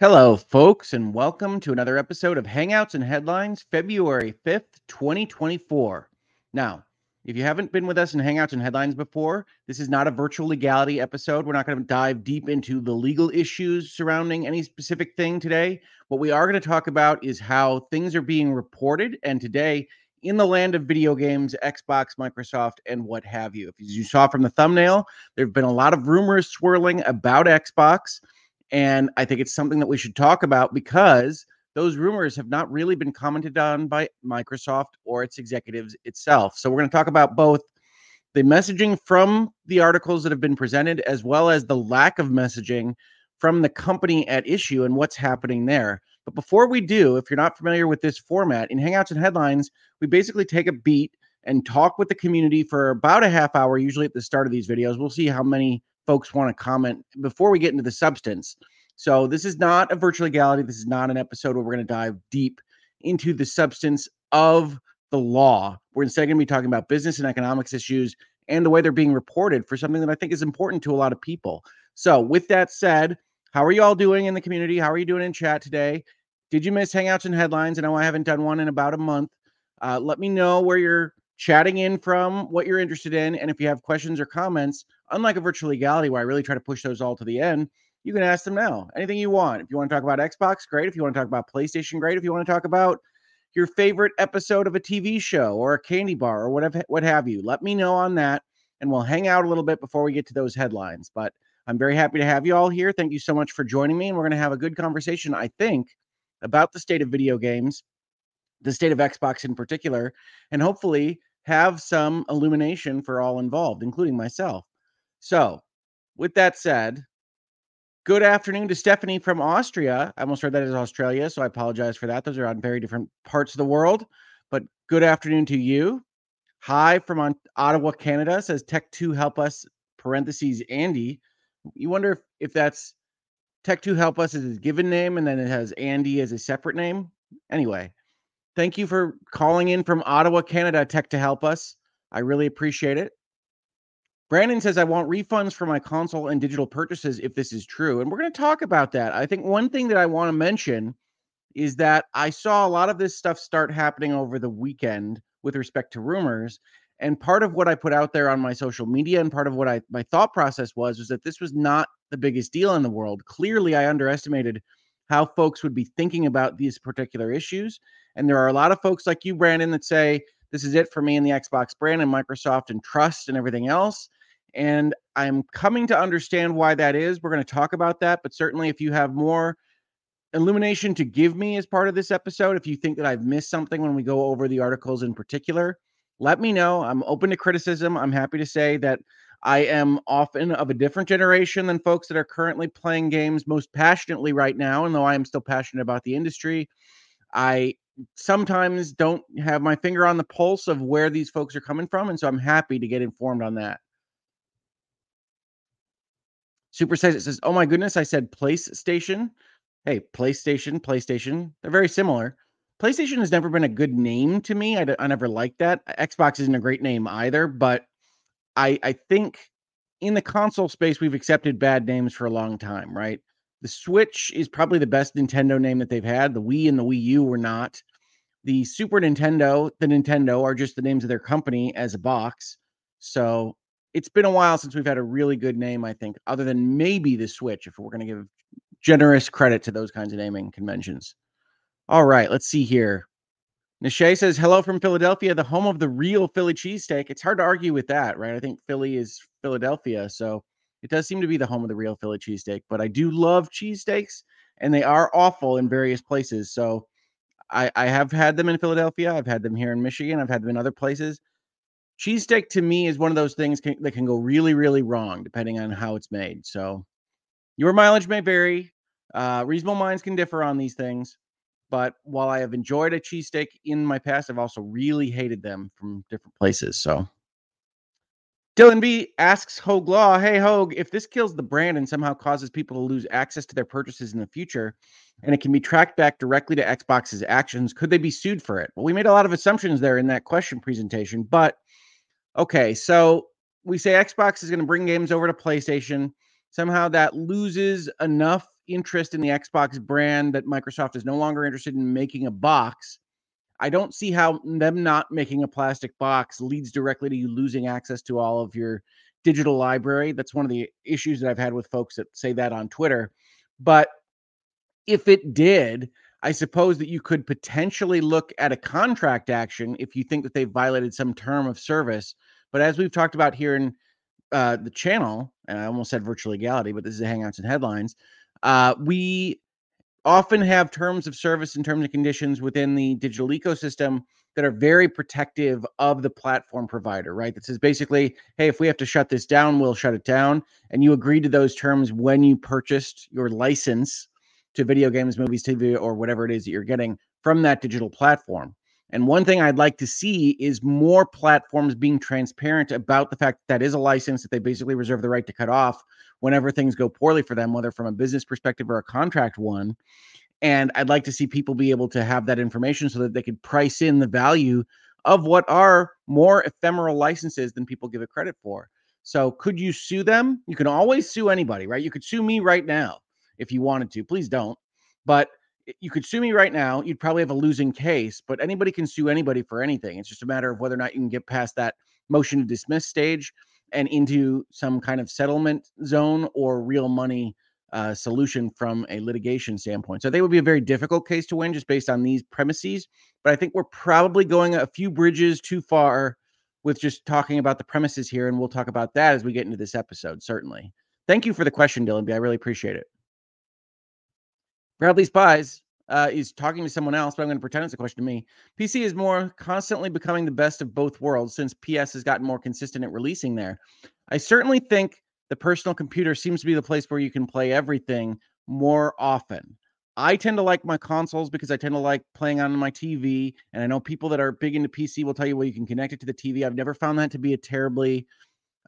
Hello, folks, and welcome to another episode of Hangouts and Headlines, February 5th, 2024. Now, if you haven't been with us in Hangouts and Headlines before, this is not a virtual legality episode. We're not going to dive deep into the legal issues surrounding any specific thing today. What we are going to talk about is how things are being reported. And today, in the land of video games, Xbox, Microsoft, and what have you. If you saw from the thumbnail, there have been a lot of rumors swirling about Xbox. And I think it's something that we should talk about because those rumors have not really been commented on by Microsoft or its executives itself. So we're going to talk about both the messaging from the articles that have been presented, as well as the lack of messaging from the company at issue and what's happening there. But before we do, if you're not familiar with this format, in Hangouts and Headlines, we basically take a beat and talk with the community for about a half hour, usually at the start of these videos. We'll see how many folks want to comment before we get into the substance. So this is not a virtual legality. This is not an episode where we're going to dive deep into the substance of the law. We're instead going to be talking about business and economics issues and the way they're being reported for something that I think is important to a lot of people. So with that said, how are you all doing in the community? How are you doing in chat today? Did you miss Hangouts and Headlines? I know I haven't done one in about a month. Uh, let me know where you're chatting in from, what you're interested in, and if you have questions or comments, unlike a virtual legality where I really try to push those all to the end, you can ask them now. Anything you want. If you want to talk about Xbox, great. If you want to talk about PlayStation, great. If you want to talk about your favorite episode of a TV show or a candy bar or whatever, what have you, let me know on that, and we'll hang out a little bit before we get to those headlines. But I'm very happy to have you all here. Thank you so much for joining me, and we're going to have a good conversation, I think, about the state of video games, the state of Xbox in particular, and hopefully have some illumination for all involved, including myself. So, with that said, good afternoon to Stephanie from Austria. I almost heard that as Australia, so I apologize for that. Those are on very different parts of the world. But good afternoon to you. Hi from Ottawa, Canada, says Tech2 help us, parentheses, Andy. You wonder if, if that's Tech2 help us as his given name and then it has Andy as a separate name. Anyway, thank you for calling in from Ottawa, Canada, Tech to help us. I really appreciate it. Brandon says, I want refunds for my console and digital purchases if this is true. And we're going to talk about that. I think one thing that I want to mention is that I saw a lot of this stuff start happening over the weekend with respect to rumors. And part of what I put out there on my social media and part of what I my thought process was was that this was not the biggest deal in the world. Clearly, I underestimated how folks would be thinking about these particular issues. And there are a lot of folks like you, Brandon, that say, this is it for me in the Xbox brand and Microsoft and trust and everything else. And I'm coming to understand why that is. We're going to talk about that. But certainly, if you have more illumination to give me as part of this episode, if you think that I've missed something when we go over the articles in particular, let me know. I'm open to criticism. I'm happy to say that I am often of a different generation than folks that are currently playing games most passionately right now. And though I am still passionate about the industry, I sometimes don't have my finger on the pulse of where these folks are coming from. And so I'm happy to get informed on that. Super says it says, "Oh my goodness, I said PlayStation." Hey, PlayStation, PlayStation, they're very similar. PlayStation has never been a good name to me. I, never liked that. Uh, Xbox isn't a great name either, but I I think in the console space we've accepted bad names for a long time, right? The Switch is probably the best Nintendo name that they've had. The Wii and the Wii U were not. The Super Nintendo, the Nintendo are just the names of their company as a box. So it's been a while since we've had a really good name, I think, other than maybe the Switch, if we're going to give generous credit to those kinds of naming conventions. All right, let's see here. Nishay says, Hello from Philadelphia, the home of the real Philly cheesesteak. It's hard to argue with that, right? I think Philly is Philadelphia. So it does seem to be the home of the real Philly cheesesteak. But I do love cheesesteaks, and they are awful in various places. So I, I have had them in Philadelphia. I've had them here in Michigan. I've had them in other places cheesesteak to me is one of those things can, that can go really, really wrong depending on how it's made. So your mileage may vary. Uh, reasonable minds can differ on these things. But while I have enjoyed a cheesesteak in my past, I've also really hated them from different places. So Dylan B asks Hoeg Law, Hey Hoeg, if this kills the brand and somehow causes people to lose access to their purchases in the future, and it can be tracked back directly to Xbox's actions, could they be sued for it? Well, we made a lot of assumptions there in that question presentation, but okay, so we say Xbox is going to bring games over to PlayStation. Somehow that loses enough interest in the Xbox brand that Microsoft is no longer interested in making a box. I don't see how them not making a plastic box leads directly to you losing access to all of your digital library. That's one of the issues that I've had with folks that say that on Twitter. But if it did, I suppose that you could potentially look at a contract action if you think that they've violated some term of service. But as we've talked about here in uh, the channel, and I almost said virtual legality, but this is Hangouts and Headlines. Uh, we often have terms of service and terms and conditions within the digital ecosystem that are very protective of the platform provider, right? That says basically, hey, if we have to shut this down, we'll shut it down. And you agree to those terms when you purchased your license to video games, movies, TV, or whatever it is that you're getting from that digital platform. And one thing I'd like to see is more platforms being transparent about the fact that, that is a license that they basically reserve the right to cut off whenever things go poorly for them, whether from a business perspective or a contract one. And I'd like to see people be able to have that information so that they could price in the value of what are more ephemeral licenses than people give it credit for. So, could you sue them? You can always sue anybody, right? You could sue me right now if you wanted to. Please don't. But you could sue me right now. You'd probably have a losing case, but anybody can sue anybody for anything. It's just a matter of whether or not you can get past that motion to dismiss stage and into some kind of settlement zone or real money uh, solution from a litigation standpoint. So they would be a very difficult case to win just based on these premises. But I think we're probably going a few bridges too far with just talking about the premises here. And we'll talk about that as we get into this episode, certainly. Thank you for the question, Dylan B. I really appreciate it. Bradley Spies uh, is talking to someone else, but I'm going to pretend it's a question to me. PC is more constantly becoming the best of both worlds since PS has gotten more consistent at releasing there. I certainly think the personal computer seems to be the place where you can play everything more often. I tend to like my consoles because I tend to like playing on my TV. And I know people that are big into PC will tell you, well, you can connect it to the TV. I've never found that to be a terribly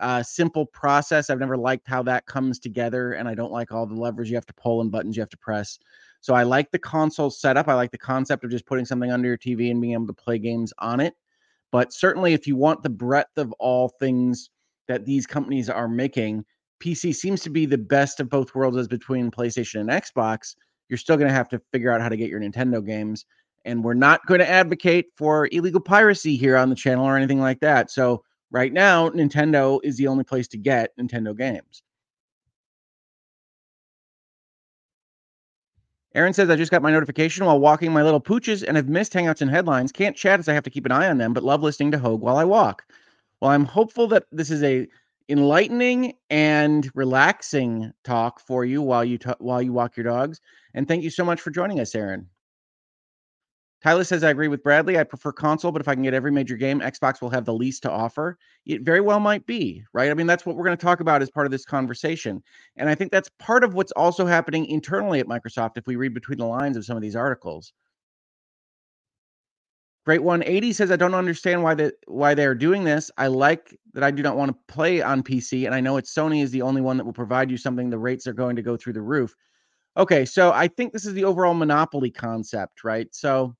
uh, simple process. I've never liked how that comes together, and I don't like all the levers you have to pull and buttons you have to press. So I like the console setup. I like the concept of just putting something under your TV and being able to play games on it. But certainly, if you want the breadth of all things that these companies are making, PC seems to be the best of both worlds as between PlayStation and Xbox. You're still going to have to figure out how to get your Nintendo games. And we're not going to advocate for illegal piracy here on the channel or anything like that. So right now, Nintendo is the only place to get Nintendo games. Aaron says, I just got my notification while walking my little pooches and have missed Hangouts and headlines. Can't chat as I have to keep an eye on them, but love listening to Hoeg while I walk. Well, I'm hopeful that this is a enlightening and relaxing talk for you while you t- while you walk your dogs. And thank you so much for joining us, Aaron. Tyler says, I agree with Bradley. I prefer console, but if I can get every major game, Xbox will have the least to offer. It very well might be, right? I mean, that's what we're going to talk about as part of this conversation. And I think that's part of what's also happening internally at Microsoft if we read between the lines of some of these articles. Great 180 says, I don't understand why that why they're doing this. I like that I do not want to play on PC, and I know it's Sony is the only one that will provide you something. The rates are going to go through the roof. Okay, so I think this is the overall monopoly concept, right? So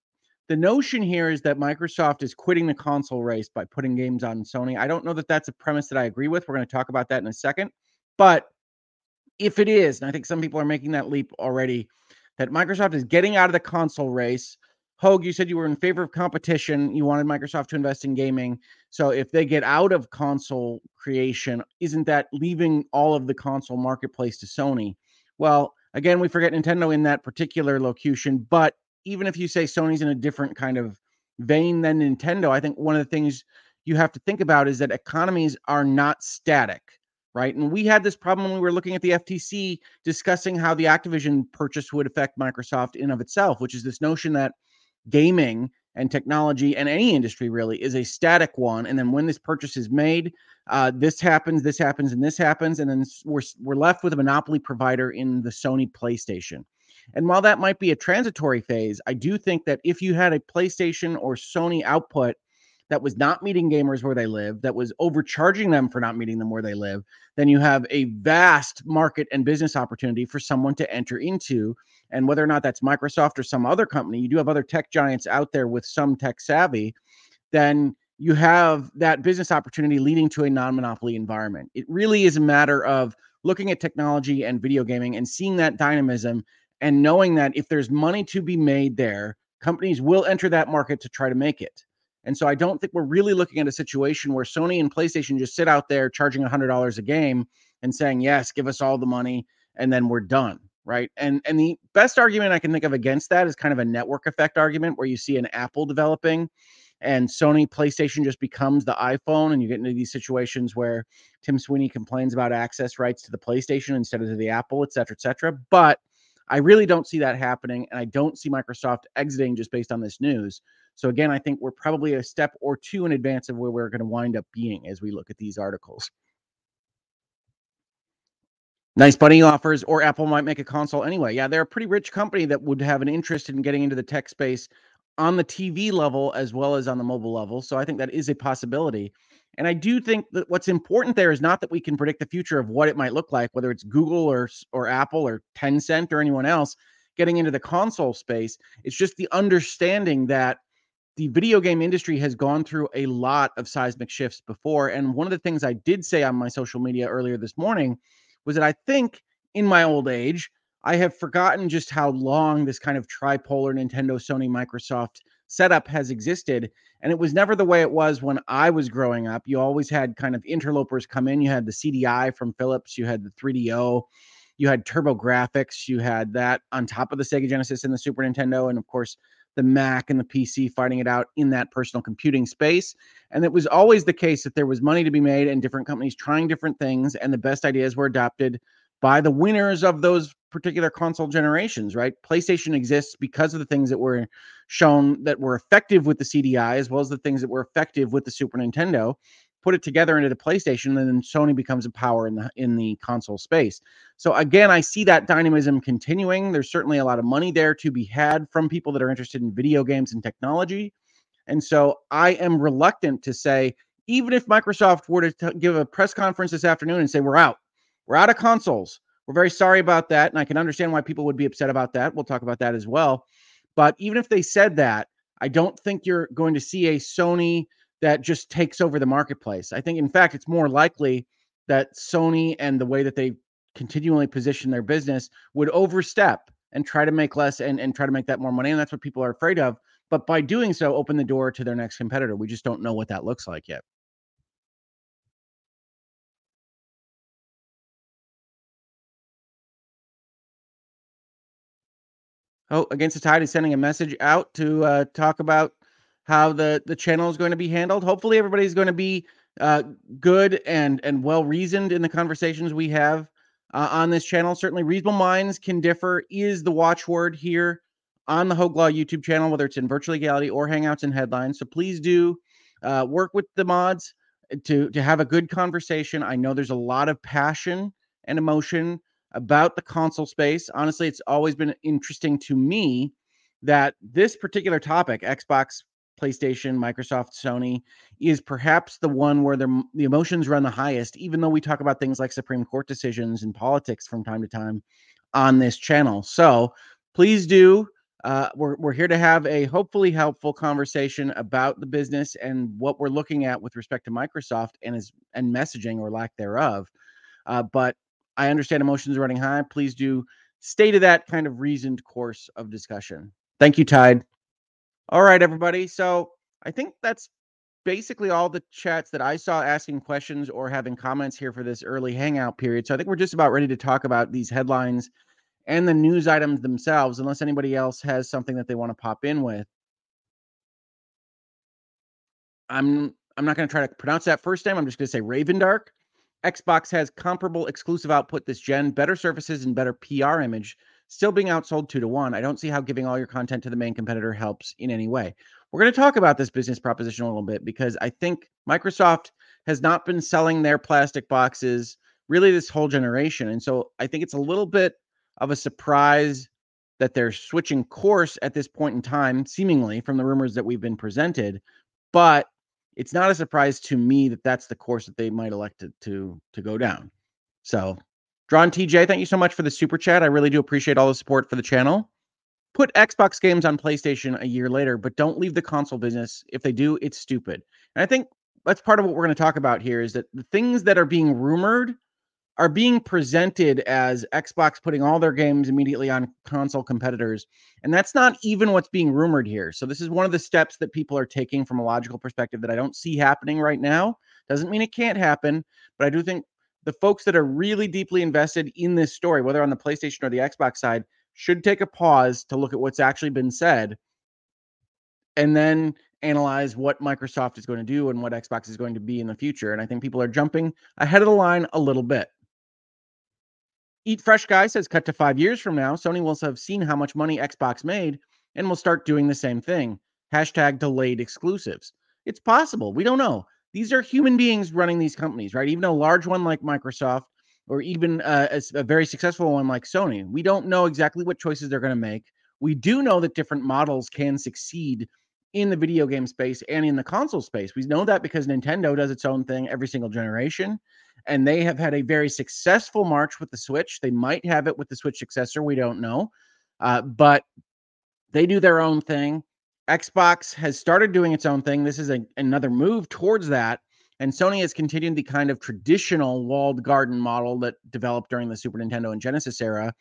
the notion here is that Microsoft is quitting the console race by putting games on Sony. I don't know that that's a premise that I agree with. We're going to talk about that in a second. But if it is, and I think some people are making that leap already, that Microsoft is getting out of the console race. Hoeg, you said you were in favor of competition. You wanted Microsoft to invest in gaming. So if they get out of console creation, isn't that leaving all of the console marketplace to Sony? Well, again, we forget Nintendo in that particular locution, but even if you say Sony's in a different kind of vein than Nintendo, I think one of the things you have to think about is that economies are not static, right? And we had this problem when we were looking at the FTC discussing how the Activision purchase would affect Microsoft in of itself, which is this notion that gaming and technology and any industry really is a static one. And then when this purchase is made, uh, this happens, this happens, and this happens, and then we're we're left with a monopoly provider in the Sony PlayStation. And while that might be a transitory phase, I do think that if you had a PlayStation or Sony output that was not meeting gamers where they live, that was overcharging them for not meeting them where they live, then you have a vast market and business opportunity for someone to enter into. And whether or not that's Microsoft or some other company, you do have other tech giants out there with some tech savvy, then you have that business opportunity leading to a non monopoly environment. It really is a matter of looking at technology and video gaming and seeing that dynamism and knowing that if there's money to be made there, companies will enter that market to try to make it. And so I don't think we're really looking at a situation where Sony and PlayStation just sit out there charging $100 a game and saying, "Yes, give us all the money," and then we're done, right? And and the best argument I can think of against that is kind of a network effect argument where you see an Apple developing and Sony PlayStation just becomes the iPhone, and you get into these situations where Tim Sweeney complains about access rights to the PlayStation instead of to the Apple, et cetera, et cetera. But I really don't see that happening, and I don't see Microsoft exiting just based on this news. So again, I think we're probably a step or two in advance of where we're going to wind up being as we look at these articles. Nice bunny offers, or Apple might make a console anyway. Yeah, they're a pretty rich company that would have an interest in getting into the tech space on the TV level as well as on the mobile level. So I think that is a possibility. And I do think that what's important there is not that we can predict the future of what it might look like, whether it's Google or or Apple or Tencent or anyone else getting into the console space. It's just the understanding that the video game industry has gone through a lot of seismic shifts before. And one of the things I did say on my social media earlier this morning was that I think in my old age, I have forgotten just how long this kind of tripolar Nintendo, Sony, Microsoft setup has existed. And it was never the way it was when I was growing up. You always had kind of interlopers come in. You had the CDI from Philips, you had the 3DO, you had TurboGrafx, you had that on top of the Sega Genesis and the Super Nintendo. And of course, the Mac and the PC fighting it out in that personal computing space. And it was always the case that there was money to be made and different companies trying different things, and the best ideas were adopted by the winners of those particular console generations, right? PlayStation exists because of the things that were shown that were effective with the CDI, as well as the things that were effective with the Super Nintendo put it together into the PlayStation, and then Sony becomes a power in the in the console space. So again, I see that dynamism continuing. There's certainly a lot of money there to be had from people that are interested in video games and technology. And so I am reluctant to say, even if Microsoft were to t- give a press conference this afternoon and say, we're out, we're out of consoles. We're very sorry about that. And I can understand why people would be upset about that. We'll talk about that as well. But even if they said that, I don't think you're going to see a Sony that just takes over the marketplace. I think, in fact, it's more likely that Sony and the way that they continually position their business would overstep and try to make less and, and try to make that more money. And that's what people are afraid of. But by doing so, open the door to their next competitor. We just don't know what that looks like yet. Oh, Against the Tide is sending a message out to uh, talk about how the the channel is going to be handled. Hopefully, everybody's going to be uh, good and and well reasoned in the conversations we have uh, on this channel. Certainly, reasonable minds can differ is the watchword here on the Hoeg Law YouTube channel, whether it's in virtual legality or Hangouts and headlines. So please do uh, work with the mods to to have a good conversation. I know there's a lot of passion and emotion about the console space. Honestly, it's always been interesting to me that this particular topic, Xbox PlayStation, Microsoft, Sony, is perhaps the one where the, the emotions run the highest, even though we talk about things like Supreme Court decisions and politics from time to time on this channel. So please do. Uh, we're, we're here to have a hopefully helpful conversation about the business and what we're looking at with respect to Microsoft and is and messaging or lack thereof. Uh, but I understand emotions running high. Please do stay to that kind of reasoned course of discussion. Thank you, Tide. All right, everybody. So I think that's basically all the chats that I saw asking questions or having comments here for this early hangout period. So I think we're just about ready to talk about these headlines and the news items themselves, unless anybody else has something that they want to pop in with. I'm I'm not going to try to pronounce that first name. I'm just going to say Ravendark. Xbox has comparable exclusive output this gen, better surfaces, and better PR image still being outsold two to one. I don't see how giving all your content to the main competitor helps in any way. We're going to talk about this business proposition a little bit because I think Microsoft has not been selling their plastic boxes really this whole generation. And so I think it's a little bit of a surprise that they're switching course at this point in time, seemingly from the rumors that we've been presented. But it's not a surprise to me that that's the course that they might elect to to, to go down. So Drawn TJ, thank you so much for the super chat. I really do appreciate all the support for the channel. Put Xbox games on PlayStation a year later, but don't leave the console business. If they do, it's stupid. And I think that's part of what we're going to talk about here is that the things that are being rumored are being presented as Xbox putting all their games immediately on console competitors. And that's not even what's being rumored here. So, this is one of the steps that people are taking from a logical perspective that I don't see happening right now. Doesn't mean it can't happen, but I do think the folks that are really deeply invested in this story, whether on the PlayStation or the Xbox side, should take a pause to look at what's actually been said and then analyze what Microsoft is going to do and what Xbox is going to be in the future. And I think people are jumping ahead of the line a little bit. Eat Fresh Guy says, cut to five years from now, Sony will have seen how much money Xbox made and will start doing the same thing. Hashtag delayed exclusives. It's possible. We don't know. These are human beings running these companies, right? Even a large one like Microsoft or even uh, a, a very successful one like Sony. We don't know exactly what choices they're going to make. We do know that different models can succeed in the video game space and in the console space. We know that because Nintendo does its own thing every single generation and they have had a very successful march with the Switch. They might have it with the Switch successor. We don't know. Uh, but they do their own thing. Xbox has started doing its own thing. This is a, another move towards that. And Sony has continued the kind of traditional walled garden model that developed during the Super Nintendo and Genesis era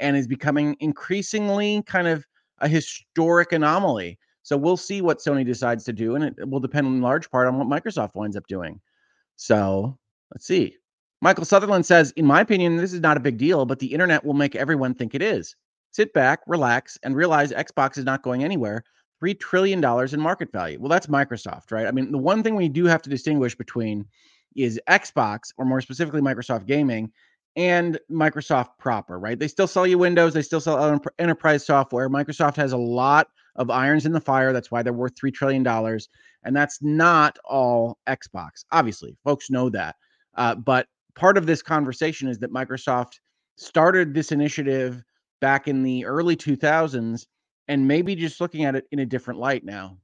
and is becoming increasingly kind of a historic anomaly. So we'll see what Sony decides to do, and it will depend in large part on what Microsoft winds up doing. So Let's see. Michael Sutherland says, In my opinion, this is not a big deal, but the internet will make everyone think it is. Sit back, relax, and realize Xbox is not going anywhere. $3 trillion in market value. Well, that's Microsoft, right? I mean, the one thing we do have to distinguish between is Xbox, or more specifically, Microsoft Gaming, and Microsoft proper, right? They still sell you Windows, they still sell enterprise software. Microsoft has a lot of irons in the fire. That's why they're worth $3 trillion. And that's not all Xbox. Obviously, folks know that. Uh, but part of this conversation is that Microsoft started this initiative back in the early 2000s and maybe just looking at it in a different light now.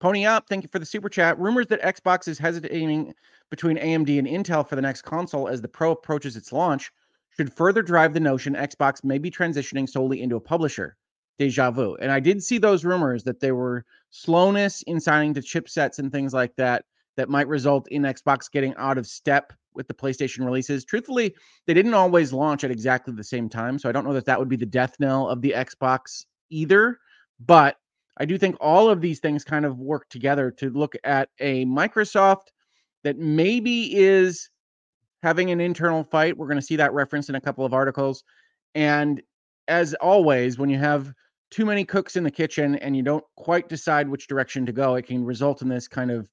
Pony up, thank you for the super chat. Rumors that Xbox is hesitating between AMD and Intel for the next console as the Pro approaches its launch should further drive the notion Xbox may be transitioning solely into a publisher. Deja vu. And I did see those rumors that there were slowness in signing to chipsets and things like that that might result in Xbox getting out of step with the PlayStation releases. Truthfully, they didn't always launch at exactly the same time, so I don't know that that would be the death knell of the Xbox either. But I do think all of these things kind of work together to look at a Microsoft that maybe is having an internal fight. We're going to see that reference in a couple of articles. And as always, when you have too many cooks in the kitchen and you don't quite decide which direction to go, it can result in this kind of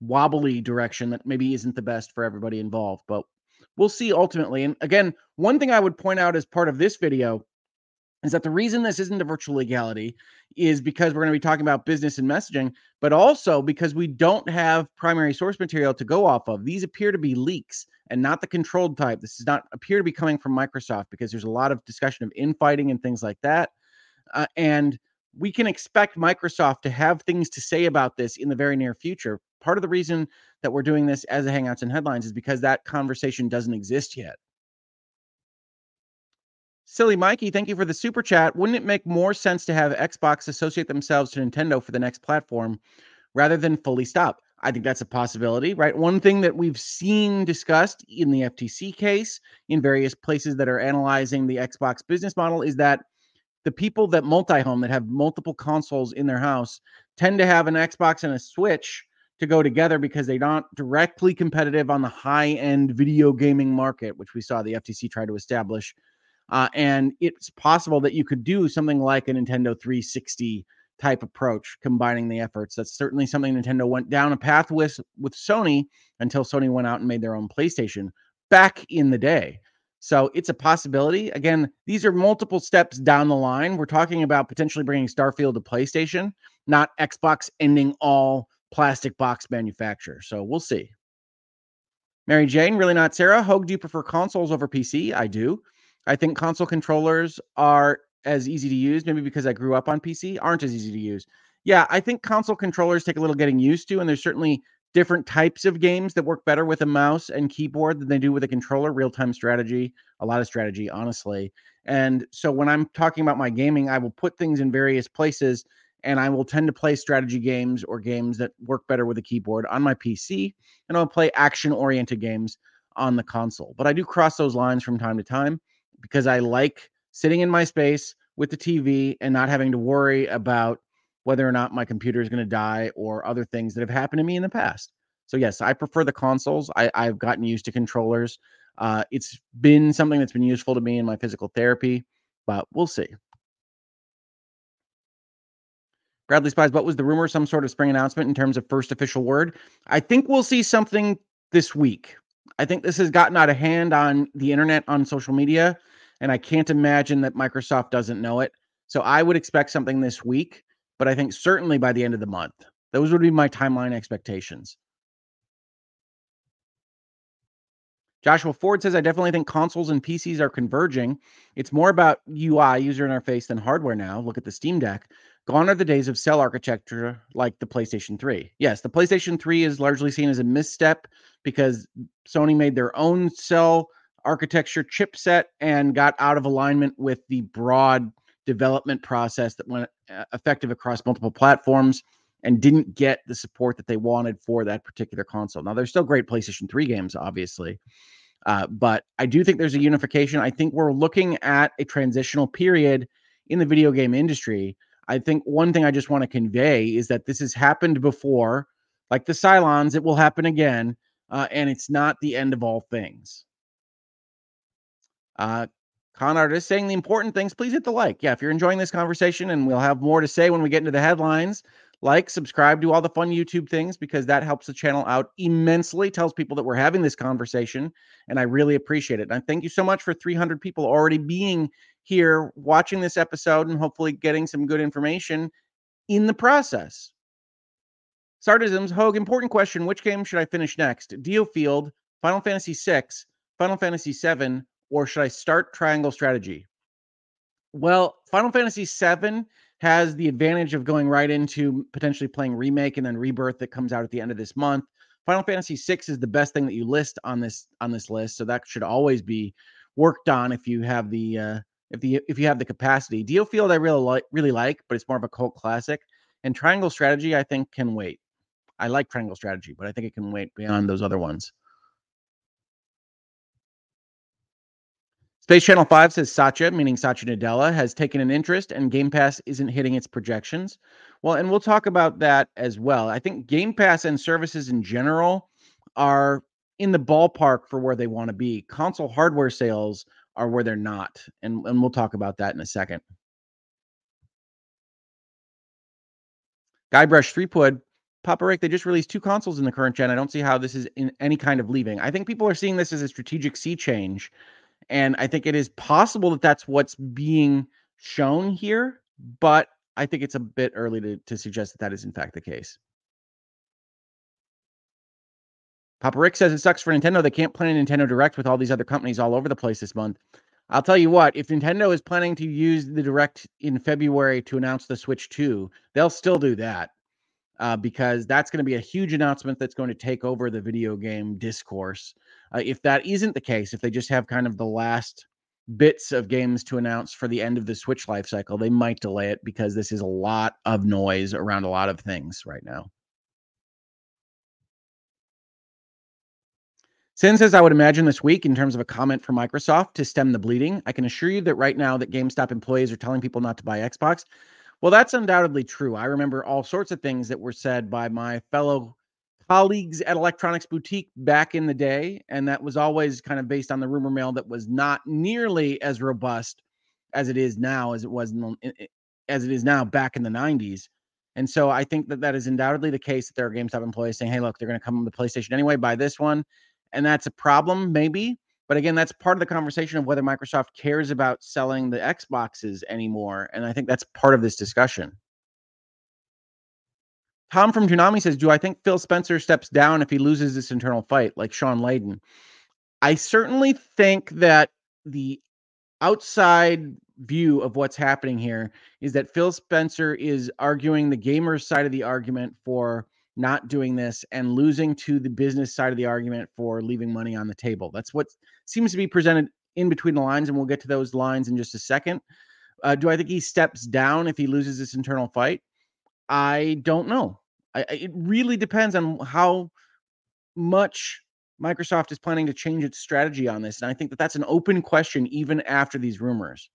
wobbly direction that maybe isn't the best for everybody involved. But we'll see ultimately. And again, one thing I would point out as part of this video is that the reason this isn't a virtual legality is because we're going to be talking about business and messaging, but also because we don't have primary source material to go off of. These appear to be leaks and not the controlled type. This does not appear to be coming from Microsoft because there's a lot of discussion of infighting and things like that. Uh, and we can expect Microsoft to have things to say about this in the very near future part of the reason that we're doing this as a Hangouts and Headlines is because that conversation doesn't exist yet. Silly Mikey, thank you for the super chat. Wouldn't it make more sense to have Xbox associate themselves to Nintendo for the next platform rather than fully stop? I think that's a possibility, right? One thing that we've seen discussed in the FTC case in various places that are analyzing the Xbox business model is that the people that multi home, that have multiple consoles in their house, tend to have an Xbox and a Switch to go together because they're not directly competitive on the high end video gaming market, which we saw the FTC try to establish. Uh, and it's possible that you could do something like a Nintendo 360 type approach, combining the efforts. That's certainly something Nintendo went down a path with with Sony until Sony went out and made their own PlayStation back in the day. So it's a possibility. Again, these are multiple steps down the line. We're talking about potentially bringing Starfield to PlayStation, not Xbox ending all plastic box manufacturer. So we'll see. Mary Jane, really not Sarah. Hoeg, do you prefer consoles over PC? I do. I think console controllers are as easy to use, maybe because I grew up on PC, aren't as easy to use. Yeah, I think console controllers take a little getting used to, and there's certainly different types of games that work better with a mouse and keyboard than they do with a controller. Real time strategy, a lot of strategy, honestly. And so when I'm talking about my gaming, I will put things in various places and I will tend to play strategy games or games that work better with a keyboard on my PC, and I'll play action oriented games on the console. But I do cross those lines from time to time because I like sitting in my space with the TV and not having to worry about whether or not my computer is going to die or other things that have happened to me in the past. So yes, I prefer the consoles. I, I've gotten used to controllers. Uh, it's been something that's been useful to me in my physical therapy, but we'll see. Bradley Spies, what was the rumor? Some sort of spring announcement in terms of first official word. I think we'll see something this week. I think this has gotten out of hand on the internet, on social media, and I can't imagine that Microsoft doesn't know it. So I would expect something this week, but I think certainly by the end of the month. Those would be my timeline expectations. Joshua Ford says, I definitely think consoles and PCs are converging. It's more about UI, user interface, than hardware now. Look at the Steam Deck. Gone are the days of cell architecture like the PlayStation 3. Yes, the PlayStation 3 is largely seen as a misstep because Sony made their own cell architecture chipset and got out of alignment with the broad development process that went uh, effective across multiple platforms and didn't get the support that they wanted for that particular console. Now, there's still great PlayStation 3 games, obviously, uh, but I do think there's a unification. I think we're looking at a transitional period in the video game industry. I think one thing I just want to convey is that this has happened before, like the Cylons, it will happen again, uh, and it's not the end of all things. Uh, Con artist saying the important things, please hit the like. Yeah, if you're enjoying this conversation, and we'll have more to say when we get into the headlines like, subscribe, do all the fun YouTube things because that helps the channel out immensely. Tells people that we're having this conversation, and I really appreciate it. And I thank you so much for 300 people already being here watching this episode and hopefully getting some good information in the process. Sardisms, Hoeg, important question. Which game should I finish next? DioField, Final Fantasy VI, Final Fantasy VII, or should I start Triangle Strategy? Well, Final Fantasy VII has the advantage of going right into potentially playing remake and then rebirth that comes out at the end of this month. Final Fantasy VI is the best thing that you list on this on this list, so that should always be worked on if you have the uh, if the if you have the capacity. DioField I really like really like, but it's more of a cult classic. And Triangle Strategy I think can wait. I like Triangle Strategy, but I think it can wait beyond those other ones. Space Channel 5 says Satya, meaning Satya Nadella, has taken an interest and Game Pass isn't hitting its projections. Well, and we'll talk about that as well. I think Game Pass and services in general are in the ballpark for where they want to be. Console hardware sales are where they're not. And, and we'll talk about that in a second. Guybrush Threepwood, Papa Rick, they just released two consoles in the current gen. I don't see how this is in any kind of leaving. I think people are seeing this as a strategic sea change and I think it is possible that that's what's being shown here, but I think it's a bit early to, to suggest that that is in fact the case. Papa Rick says it sucks for Nintendo. They can't plan a Nintendo Direct with all these other companies all over the place this month. I'll tell you what, if Nintendo is planning to use the Direct in February to announce the Switch 2, they'll still do that uh, because that's going to be a huge announcement that's going to take over the video game discourse. Uh, if that isn't the case, if they just have kind of the last bits of games to announce for the end of the Switch life cycle, they might delay it because this is a lot of noise around a lot of things right now. Sin says, I would imagine this week, in terms of a comment from Microsoft to stem the bleeding. I can assure you that right now that GameStop employees are telling people not to buy Xbox. Well, that's undoubtedly true. I remember all sorts of things that were said by my fellow colleagues at Electronics Boutique back in the day, and that was always kind of based on the rumor mill that was not nearly as robust as it is now, as it was in, as it is now back in the 90s. And so I think that that is undoubtedly the case that there are GameStop employees saying, "Hey, look, they're going to come on the PlayStation anyway. Buy this one," and that's a problem, maybe. But again, that's part of the conversation of whether Microsoft cares about selling the Xboxes anymore, and I think that's part of this discussion. Tom from Toonami says, Do I think Phil Spencer steps down if he loses this internal fight like Shawn Layden? I certainly think that the outside view of what's happening here is that Phil Spencer is arguing the gamer's side of the argument for not doing this and losing to the business side of the argument for leaving money on the table. That's what seems to be presented in between the lines, and we'll get to those lines in just a second. Uh, do I think he steps down if he loses this internal fight? I don't know. I, it really depends on how much Microsoft is planning to change its strategy on this. And I think that that's an open question even after these rumors.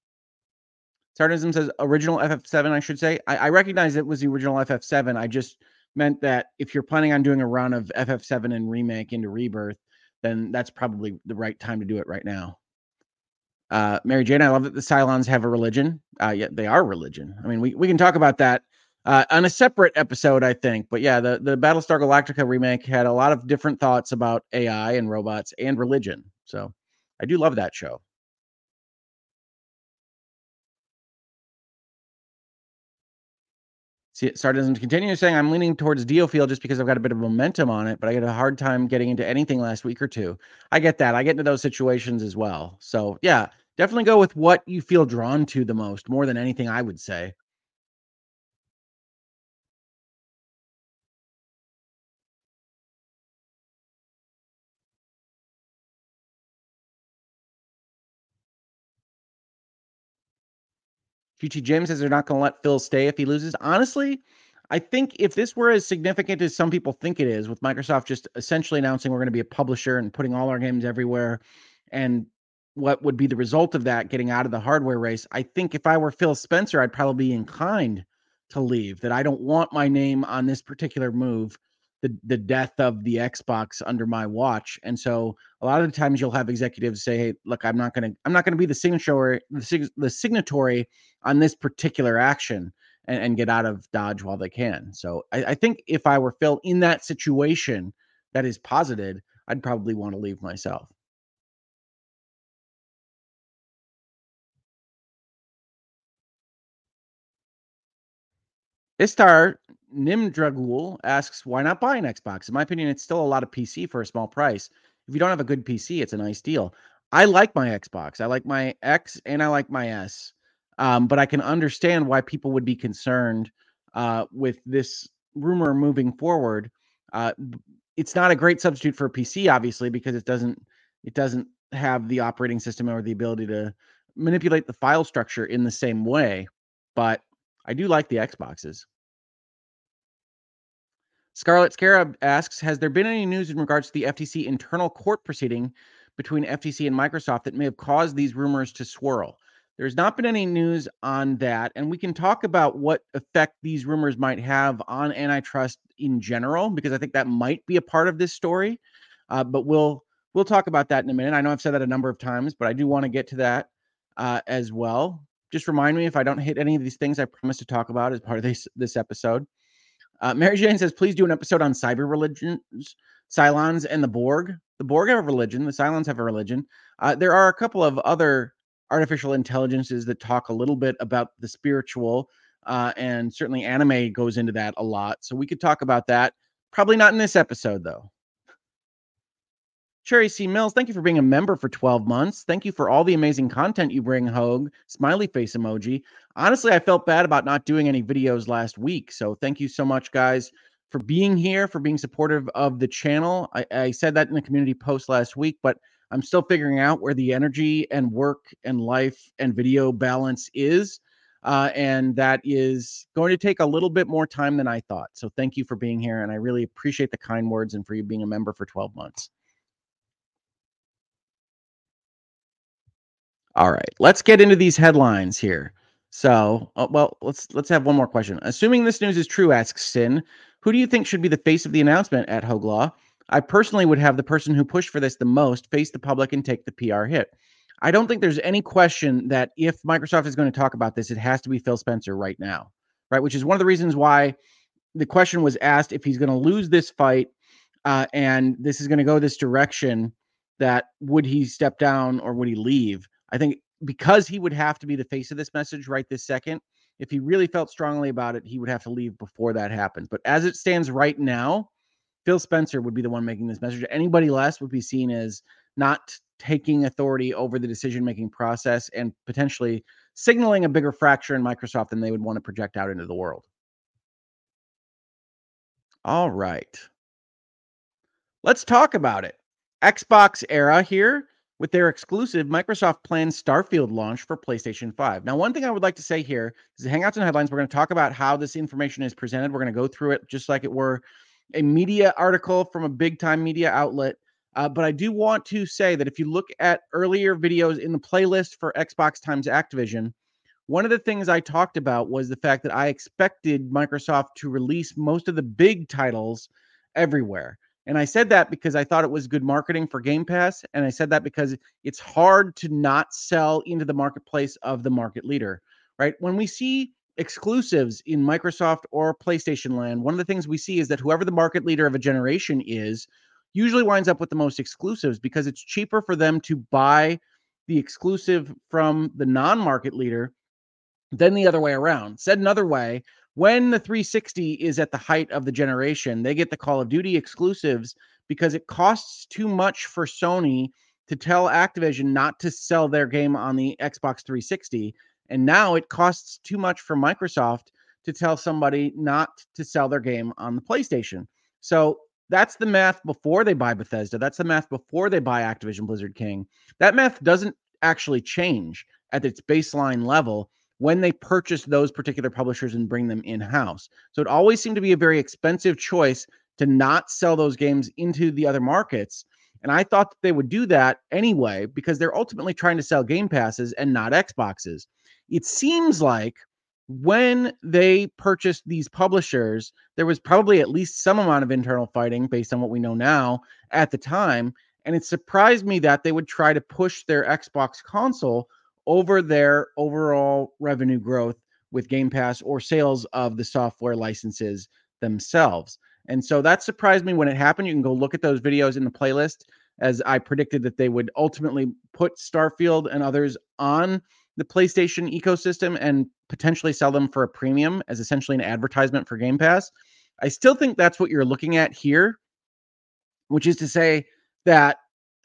Sardinism says original FF7, I should say. I, I recognize it was the original FF7. I just meant that if you're planning on doing a run of FF7 and remake into Rebirth, then that's probably the right time to do it right now. Uh, Mary Jane, I love that the Cylons have a religion. Uh, yeah, they are religion. I mean, we, we can talk about that uh, on a separate episode, I think. But yeah, the, the Battlestar Galactica remake had a lot of different thoughts about AI and robots and religion. So I do love that show. Stardom continue saying I'm leaning towards DioField just because I've got a bit of momentum on it, but I get a hard time getting into anything last week or two. I get that. I get into those situations as well. So yeah, definitely go with what you feel drawn to the most, more than anything I would say. QT James says they're not going to let Phil stay if he loses. Honestly, I think if this were as significant as some people think it is, with Microsoft just essentially announcing we're going to be a publisher and putting all our games everywhere, and what would be the result of that getting out of the hardware race, I think if I were Phil Spencer, I'd probably be inclined to leave. That I don't want my name on this particular move the the death of the Xbox under my watch. And so a lot of the times you'll have executives say, "Hey, look, I'm not going to I'm not going to be the signatory the, the signatory on this particular action." And, and, get out of Dodge while they can. So I, I think if I were Phil in that situation that is posited, I'd probably want to leave myself. Istar Nimdragul asks, why not buy an Xbox? In my opinion, it's still a lot of PC for a small price. If you don't have a good PC, it's a nice deal. I like my Xbox. I like my X and I like my S. Um, but I can understand why people would be concerned uh, with this rumor moving forward. Uh, it's not a great substitute for a PC, obviously, because it doesn't it doesn't have the operating system or the ability to manipulate the file structure in the same way. But I do like the Xboxes. Scarlet Scarab asks Has there been any news in regards to the FTC internal court proceeding between FTC and Microsoft that may have caused these rumors to swirl? There's not been any news on that. And we can talk about what effect these rumors might have on antitrust in general, because I think that might be a part of this story. Uh, but we'll we'll talk about that in a minute. I know I've said that a number of times, but I do want to get to that uh, as well. Just remind me if I don't hit any of these things I promised to talk about as part of this this episode. Uh, Mary Jane says, please do an episode on cyber religions, Cylons, and the Borg. The Borg have a religion. The Cylons have a religion. Uh, there are a couple of other artificial intelligences that talk a little bit about the spiritual, uh, and certainly anime goes into that a lot. So we could talk about that. Probably not in this episode, though. Cherry C. Mills, thank you for being a member for 12 months. Thank you for all the amazing content you bring, Hoeg. Smiley face emoji. Honestly, I felt bad about not doing any videos last week. So thank you so much, guys, for being here, for being supportive of the channel. I, I said that in the community post last week, but I'm still figuring out where the energy and work and life and video balance is. Uh, and that is going to take a little bit more time than I thought. So thank you for being here. And I really appreciate the kind words and for you being a member for 12 months. All right, let's get into these headlines here. So, uh, well, let's let's have one more question. Assuming this news is true, asks Sin, who do you think should be the face of the announcement at Hoeg Law? I personally would have the person who pushed for this the most face the public and take the PR hit. I don't think there's any question that if Microsoft is going to talk about this, it has to be Phil Spencer right now, right? Which is one of the reasons why the question was asked if he's going to lose this fight uh, and this is going to go this direction. That would he step down or would he leave? I think because he would have to be the face of this message right this second, if he really felt strongly about it, he would have to leave before that happens. But as it stands right now, Phil Spencer would be the one making this message. Anybody less would be seen as not taking authority over the decision making process and potentially signaling a bigger fracture in Microsoft than they would want to project out into the world. All right. Let's talk about it. XboxEra here with their exclusive Microsoft planned Starfield launch for PlayStation 5. Now, one thing I would like to say here is Hangouts and Headlines, we're going to talk about how this information is presented. We're going to go through it just like it were a media article from a big time media outlet. Uh, but I do want to say that if you look at earlier videos in the playlist for Xbox times Activision, one of the things I talked about was the fact that I expected Microsoft to release most of the big titles everywhere. And I said that because I thought it was good marketing for Game Pass. And I said that because it's hard to not sell into the marketplace of the market leader, right? When we see exclusives in Microsoft or PlayStation land, one of the things we see is that whoever the market leader of a generation is usually winds up with the most exclusives because it's cheaper for them to buy the exclusive from the non market leader than the other way around. Said another way, when the 360 is at the height of the generation, they get the Call of Duty exclusives because it costs too much for Sony to tell Activision not to sell their game on the Xbox 360. And now it costs too much for Microsoft to tell somebody not to sell their game on the PlayStation. So that's the math before they buy Bethesda. That's the math before they buy Activision Blizzard King. That math doesn't actually change at its baseline level when they purchase those particular publishers and bring them in house. So it always seemed to be a very expensive choice to not sell those games into the other markets. And I thought that they would do that anyway because they're ultimately trying to sell Game Passes and not Xboxes. It seems like when they purchased these publishers, there was probably at least some amount of internal fighting based on what we know now at the time. And it surprised me that they would try to push their Xbox console over their overall revenue growth with Game Pass or sales of the software licenses themselves. And so that surprised me when it happened. You can go look at those videos in the playlist as I predicted that they would ultimately put Starfield and others on the PlayStation ecosystem and potentially sell them for a premium as essentially an advertisement for Game Pass. I still think that's what you're looking at here, which is to say that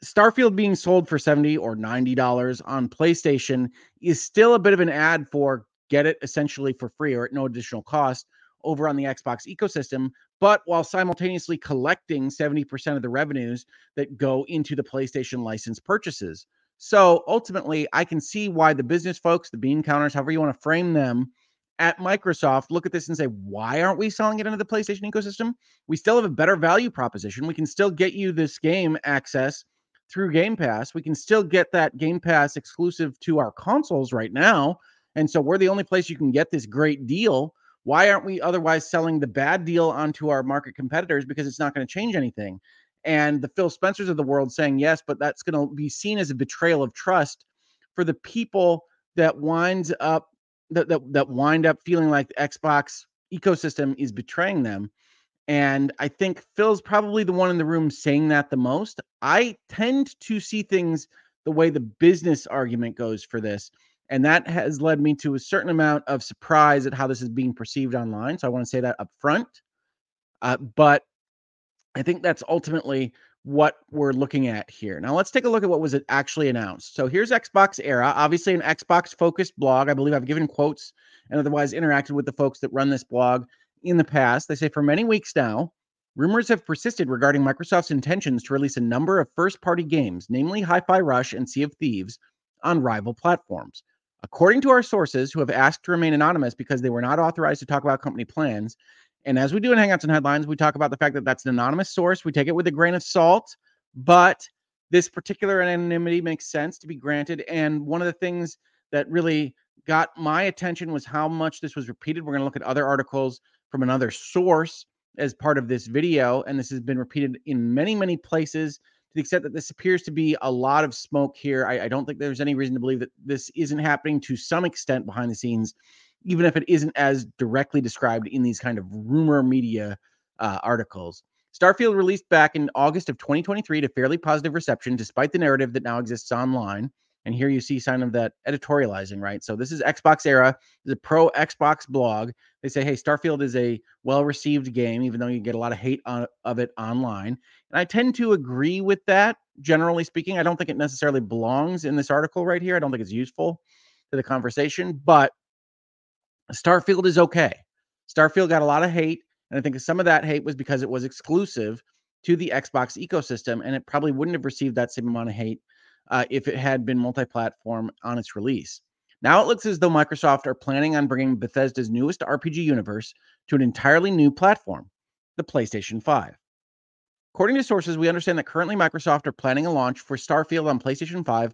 Starfield being sold for 70 or 90 dollars on PlayStation is still a bit of an ad for get it essentially for free or at no additional cost over on the Xbox ecosystem, but while simultaneously collecting 70% of the revenues that go into the PlayStation license purchases. So ultimately, I can see why the business folks, the bean counters, however you want to frame them, at Microsoft look at this and say, why aren't we selling it into the PlayStation ecosystem? We still have a better value proposition. We can still get you this game access through Game Pass. We can still get that Game Pass exclusive to our consoles right now. And so we're the only place you can get this great deal. Why aren't we otherwise selling the bad deal onto our market competitors? Because it's not going to change anything. And the Phil Spencers of the world saying yes, but that's going to be seen as a betrayal of trust for the people that winds up that that, that wind up feeling like the Xbox ecosystem is betraying them. And I think Phil's probably the one in the room saying that the most. I tend to see things the way the business argument goes for this. And that has led me to a certain amount of surprise at how this is being perceived online. So I want to say that up front. Uh, but I think that's ultimately what we're looking at here. Now let's take a look at what was actually announced. So here's XboxEra, obviously an Xbox focused blog. I believe I've given quotes and otherwise interacted with the folks that run this blog in the past. They say for many weeks now, rumors have persisted regarding Microsoft's intentions to release a number of first party games, namely Hi Fi Rush and Sea of Thieves, on rival platforms. According to our sources, who have asked to remain anonymous because they were not authorized to talk about company plans, and as we do in Hangouts and Headlines, we talk about the fact that that's an anonymous source. We take it with a grain of salt, but this particular anonymity makes sense to be granted. And one of the things that really got my attention was how much this was repeated. We're going to look at other articles from another source as part of this video. And this has been repeated in many, many places to the extent that this appears to be a lot of smoke here. I, I don't think there's any reason to believe that this isn't happening to some extent behind the scenes, even if it isn't as directly described in these kind of rumor media uh, articles. Starfield released back in August of 2023 to fairly positive reception, despite the narrative that now exists online. And here you see sign of that editorializing, right? So this is Xbox Era, a pro Xbox blog. They say, hey, Starfield is a well received game, even though you get a lot of hate on, of it online. And I tend to agree with that, generally speaking. I don't think it necessarily belongs in this article right here. I don't think it's useful to the conversation, but Starfield is okay. Starfield got a lot of hate. And I think some of that hate was because it was exclusive to the Xbox ecosystem, and it probably wouldn't have received that same amount of hate uh, if it had been multi platform on its release. Now it looks as though Microsoft are planning on bringing Bethesda's newest RPG universe to an entirely new platform, the PlayStation 5. According to sources, we understand that currently Microsoft are planning a launch for Starfield on PlayStation 5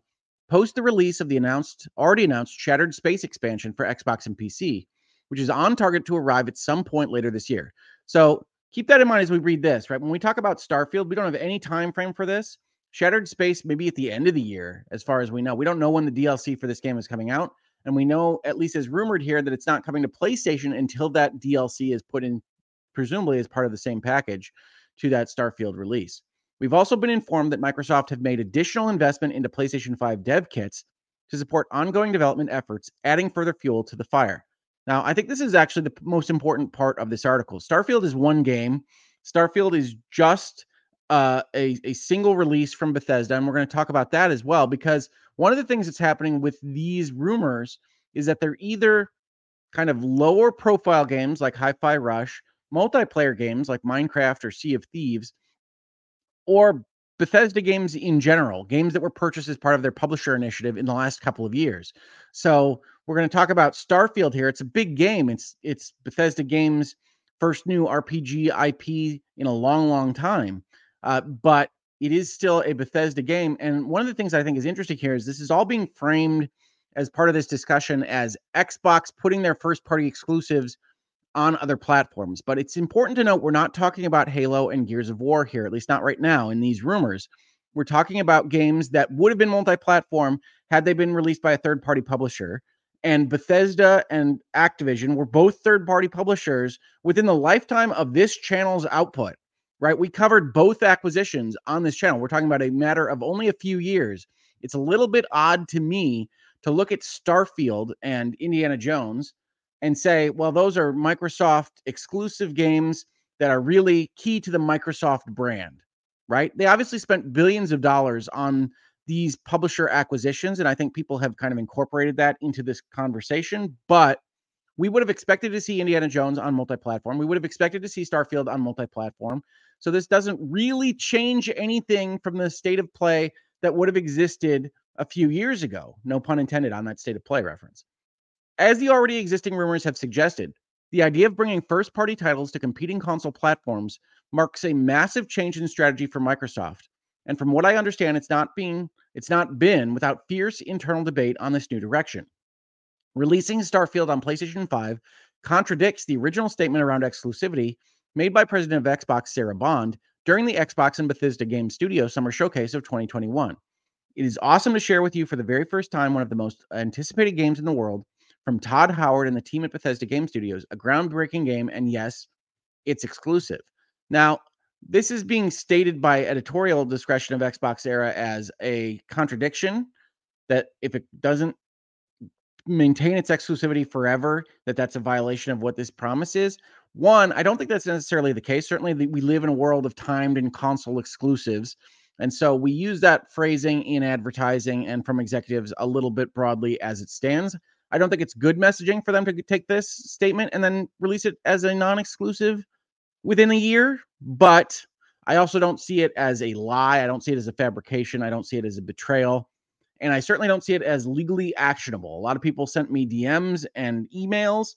post the release of the announced already announced Shattered Space expansion for Xbox and PC, which is on target to arrive at some point later this year. So keep that in mind as we read this, right? When we talk about Starfield, we don't have any time frame for this. Shattered Space maybe at the end of the year, as far as we know. We don't know when the DLC for this game is coming out. And we know, at least as rumored here, that it's not coming to PlayStation until that DLC is put in, presumably as part of the same package to that Starfield release. We've also been informed that Microsoft have made additional investment into PlayStation 5 dev kits to support ongoing development efforts, adding further fuel to the fire. Now, I think this is actually the most important part of this article. Starfield is one game. Starfield is just uh, a, a single release from Bethesda, and we're going to talk about that as well because one of the things that's happening with these rumors is that they're either kind of lower profile games like Hi Fi Rush, multiplayer games like Minecraft or Sea of Thieves, or Bethesda games in general, games that were purchased as part of their publisher initiative in the last couple of years. So we're going to talk about Starfield here. It's a big game. It's it's Bethesda Games' first new RPG IP in a long, long time. Uh, but it is still a Bethesda game. And one of the things I think is interesting here is this is all being framed as part of this discussion as Xbox putting their first party exclusives on other platforms. But it's important to note we're not talking about Halo and Gears of War here, at least not right now in these rumors. We're talking about games that would have been multi platform had they been released by a third party publisher. And Bethesda and Activision were both third party publishers within the lifetime of this channel's output right? We covered both acquisitions on this channel. We're talking about a matter of only a few years. It's a little bit odd to me to look at Starfield and Indiana Jones and say, well, those are Microsoft exclusive games that are really key to the Microsoft brand, right? They obviously spent billions of dollars on these publisher acquisitions. And I think people have kind of incorporated that into this conversation. But we would have expected to see Indiana Jones on multi platform. We would have expected to see Starfield on multi platform. So this doesn't really change anything from the state of play that would have existed a few years ago. No pun intended on that state of play reference. As the already existing rumors have suggested, the idea of bringing first party titles to competing console platforms marks a massive change in strategy for Microsoft. And from what I understand, it's not being it's not been without fierce internal debate on this new direction. Releasing Starfield on PlayStation 5 contradicts the original statement around exclusivity made by President of Xbox Sarah Bond during the Xbox and Bethesda Game Studio Summer Showcase of 2021. It is awesome to share with you for the very first time one of the most anticipated games in the world from Todd Howard and the team at Bethesda Game Studios, a groundbreaking game, and yes, it's exclusive. Now, this is being stated by editorial discretion of XboxEra as a contradiction that if it doesn't maintain its exclusivity forever, that that's a violation of what this promise is. One, I don't think that's necessarily the case. Certainly, we live in a world of timed and console exclusives. And so we use that phrasing in advertising and from executives a little bit broadly as it stands. I don't think it's good messaging for them to take this statement and then release it as a non exclusive within a year. But I also don't see it as a lie. I don't see it as a fabrication. I don't see it as a betrayal. And I certainly don't see it as legally actionable. A lot of people sent me DMs and emails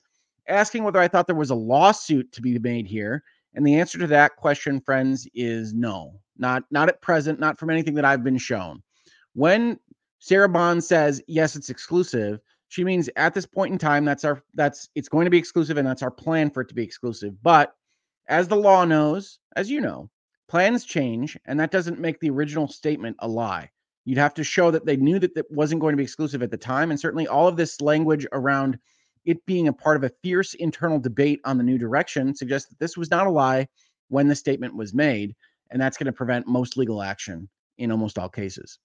asking whether I thought there was a lawsuit to be made here. And the answer to that question, friends, is no. Not not at present, not from anything that I've been shown. When Sarah Bond says, yes, it's exclusive, she means at this point in time, that's our that's it's going to be exclusive, and that's our plan for it to be exclusive. But as the law knows, as you know, plans change, and that doesn't make the original statement a lie. You'd have to show that they knew that that wasn't going to be exclusive at the time. And certainly all of this language around it being a part of a fierce internal debate on the new direction suggests that this was not a lie when the statement was made, and that's going to prevent most legal action in almost all cases.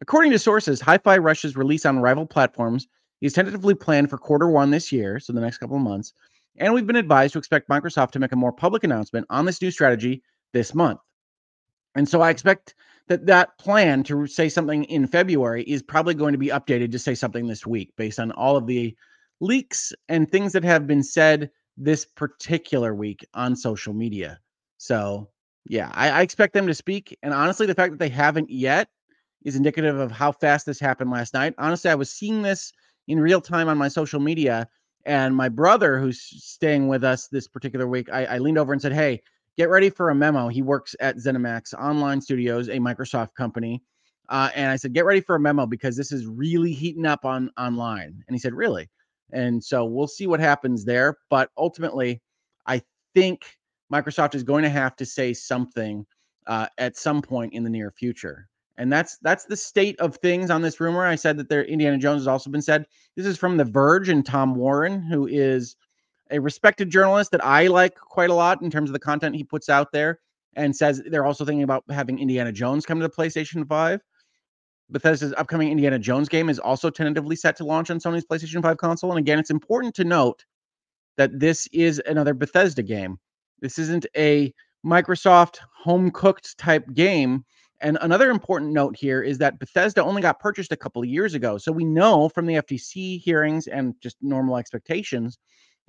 According to sources, Hi Fi Rush's release on rival platforms is tentatively planned for quarter one this year, so the next couple of months, and we've been advised to expect Microsoft to make a more public announcement on this new strategy this month. And so I expect that that plan to say something in February is probably going to be updated to say something this week based on all of the leaks and things that have been said this particular week on social media. So, yeah, I, I, expect them to speak. And honestly, the fact that they haven't yet is indicative of how fast this happened last night. Honestly, I was seeing this in real time on my social media. And my brother, who's staying with us this particular week, I, I leaned over and said, Hey, get ready for a memo. He works at ZeniMax Online Studios, a Microsoft company. Uh, and I said, get ready for a memo because this is really heating up on online. And he said, really? And so we'll see what happens there. But ultimately, I think Microsoft is going to have to say something uh, at some point in the near future. And that's that's the state of things on this rumor. I said that there Indiana Jones has also been said. This is from The Verge and Tom Warren, who is a respected journalist that I like quite a lot in terms of the content he puts out there, and says they're also thinking about having Indiana Jones come to the PlayStation 5. Bethesda's upcoming Indiana Jones game is also tentatively set to launch on Sony's PlayStation 5 console. And again, it's important to note that this is another Bethesda game. This isn't a Microsoft home cooked type game. And another important note here is that Bethesda only got purchased a couple of years ago. So we know from the FTC hearings and just normal expectations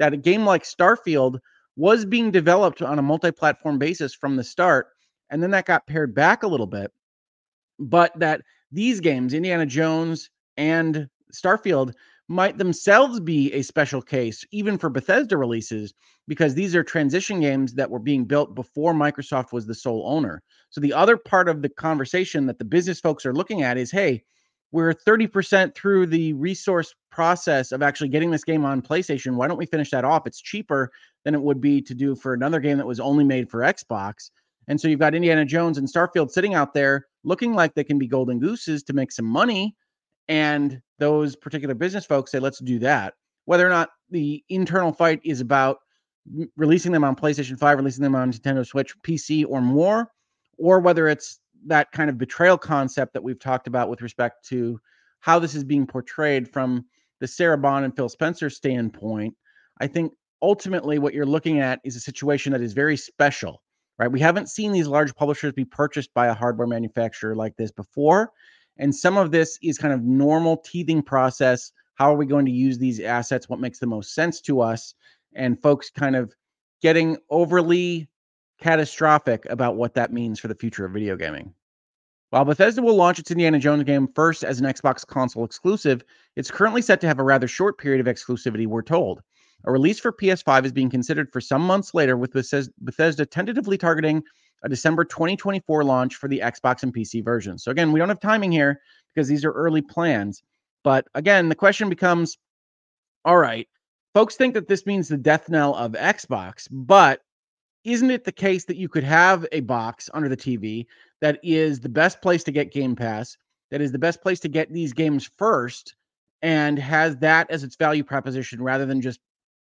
that a game like Starfield was being developed on a multi platform basis from the start. And then that got pared back a little bit. But that these games, Indiana Jones and Starfield, might themselves be a special case, even for Bethesda releases, because these are transition games that were being built before Microsoft was the sole owner. So, the other part of the conversation that the business folks are looking at is hey, we're 30% through the resource process of actually getting this game on PlayStation. Why don't we finish that off? It's cheaper than it would be to do for another game that was only made for Xbox. And so you've got Indiana Jones and Starfield sitting out there looking like they can be golden gooses to make some money. And those particular business folks say, let's do that. Whether or not the internal fight is about releasing them on PlayStation 5, releasing them on Nintendo Switch, PC, or more, or whether it's that kind of betrayal concept that we've talked about with respect to how this is being portrayed from the Sarah Bond and Phil Spencer standpoint, I think ultimately what you're looking at is a situation that is very special right? We haven't seen these large publishers be purchased by a hardware manufacturer like this before. And some of this is kind of normal teething process. How are we going to use these assets? What makes the most sense to us? And folks kind of getting overly catastrophic about what that means for the future of video gaming. While Bethesda will launch its Indiana Jones game first as an Xbox console exclusive, it's currently set to have a rather short period of exclusivity, we're told. A release for PS5 is being considered for some months later, with Bethesda tentatively targeting a December 2024 launch for the Xbox and PC versions. So, again, we don't have timing here because these are early plans. But again, the question becomes all right, folks think that this means the death knell of Xbox, but isn't it the case that you could have a box under the TV that is the best place to get Game Pass, that is the best place to get these games first, and has that as its value proposition rather than just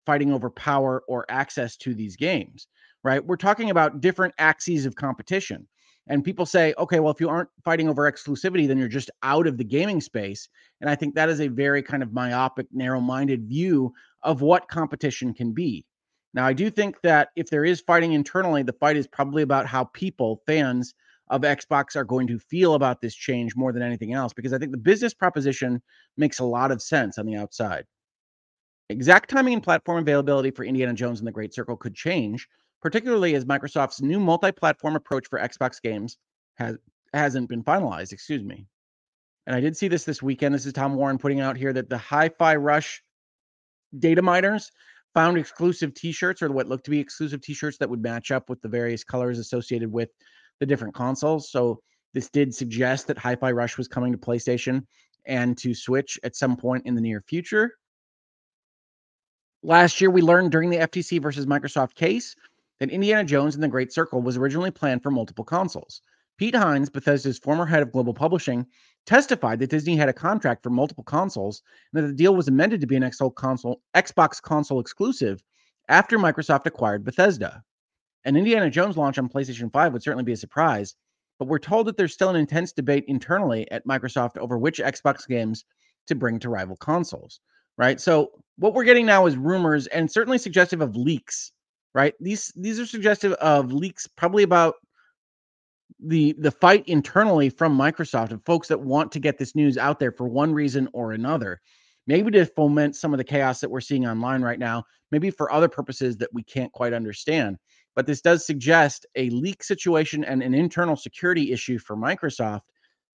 fighting over power or access to these games, right? We're talking about different axes of competition. And people say, okay, well, if you aren't fighting over exclusivity, then you're just out of the gaming space. And I think that is a very kind of myopic, narrow minded view of what competition can be. Now, I do think that if there is fighting internally, the fight is probably about how people, fans of Xbox, are going to feel about this change more than anything else, because I think the business proposition makes a lot of sense on the outside. Exact timing and platform availability for Indiana Jones and the Great Circle could change, particularly as Microsoft's new multi-platform approach for Xbox games has hasn't been finalized, excuse me. And I did see this this weekend. This is Tom Warren putting out here that the Hi-Fi Rush data miners found exclusive t-shirts or what looked to be exclusive t-shirts that would match up with the various colors associated with the different consoles. So this did suggest that Hi-Fi Rush was coming to PlayStation and to Switch at some point in the near future. Last year, we learned during the FTC versus Microsoft case that Indiana Jones and the Great Circle was originally planned for multiple consoles. Pete Hines, Bethesda's former head of global publishing, testified that Disney had a contract for multiple consoles and that the deal was amended to be an Xbox console, Xbox console exclusive after Microsoft acquired Bethesda. An Indiana Jones launch on PlayStation 5 would certainly be a surprise, but we're told that there's still an intense debate internally at Microsoft over which Xbox games to bring to rival consoles right? So what we're getting now is rumors and certainly suggestive of leaks, right? These these are suggestive of leaks probably about the the fight internally from Microsoft of folks that want to get this news out there for one reason or another. Maybe to foment some of the chaos that we're seeing online right now, maybe for other purposes that we can't quite understand. But this does suggest a leak situation and an internal security issue for Microsoft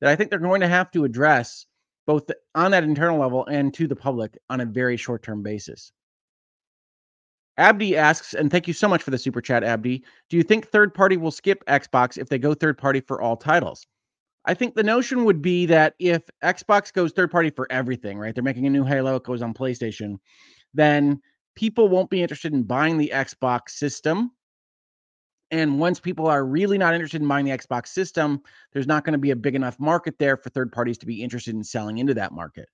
that I think they're going to have to address both on that internal level and to the public on a very short term basis. Abdi asks, and thank you so much for the super chat, Abdi. Do you think third party will skip Xbox if they go third party for all titles? I think the notion would be that if Xbox goes third party for everything, right? They're making a new Halo, it goes on PlayStation, then people won't be interested in buying the Xbox system. And once people are really not interested in buying the Xbox system, there's not going to be a big enough market there for third parties to be interested in selling into that market.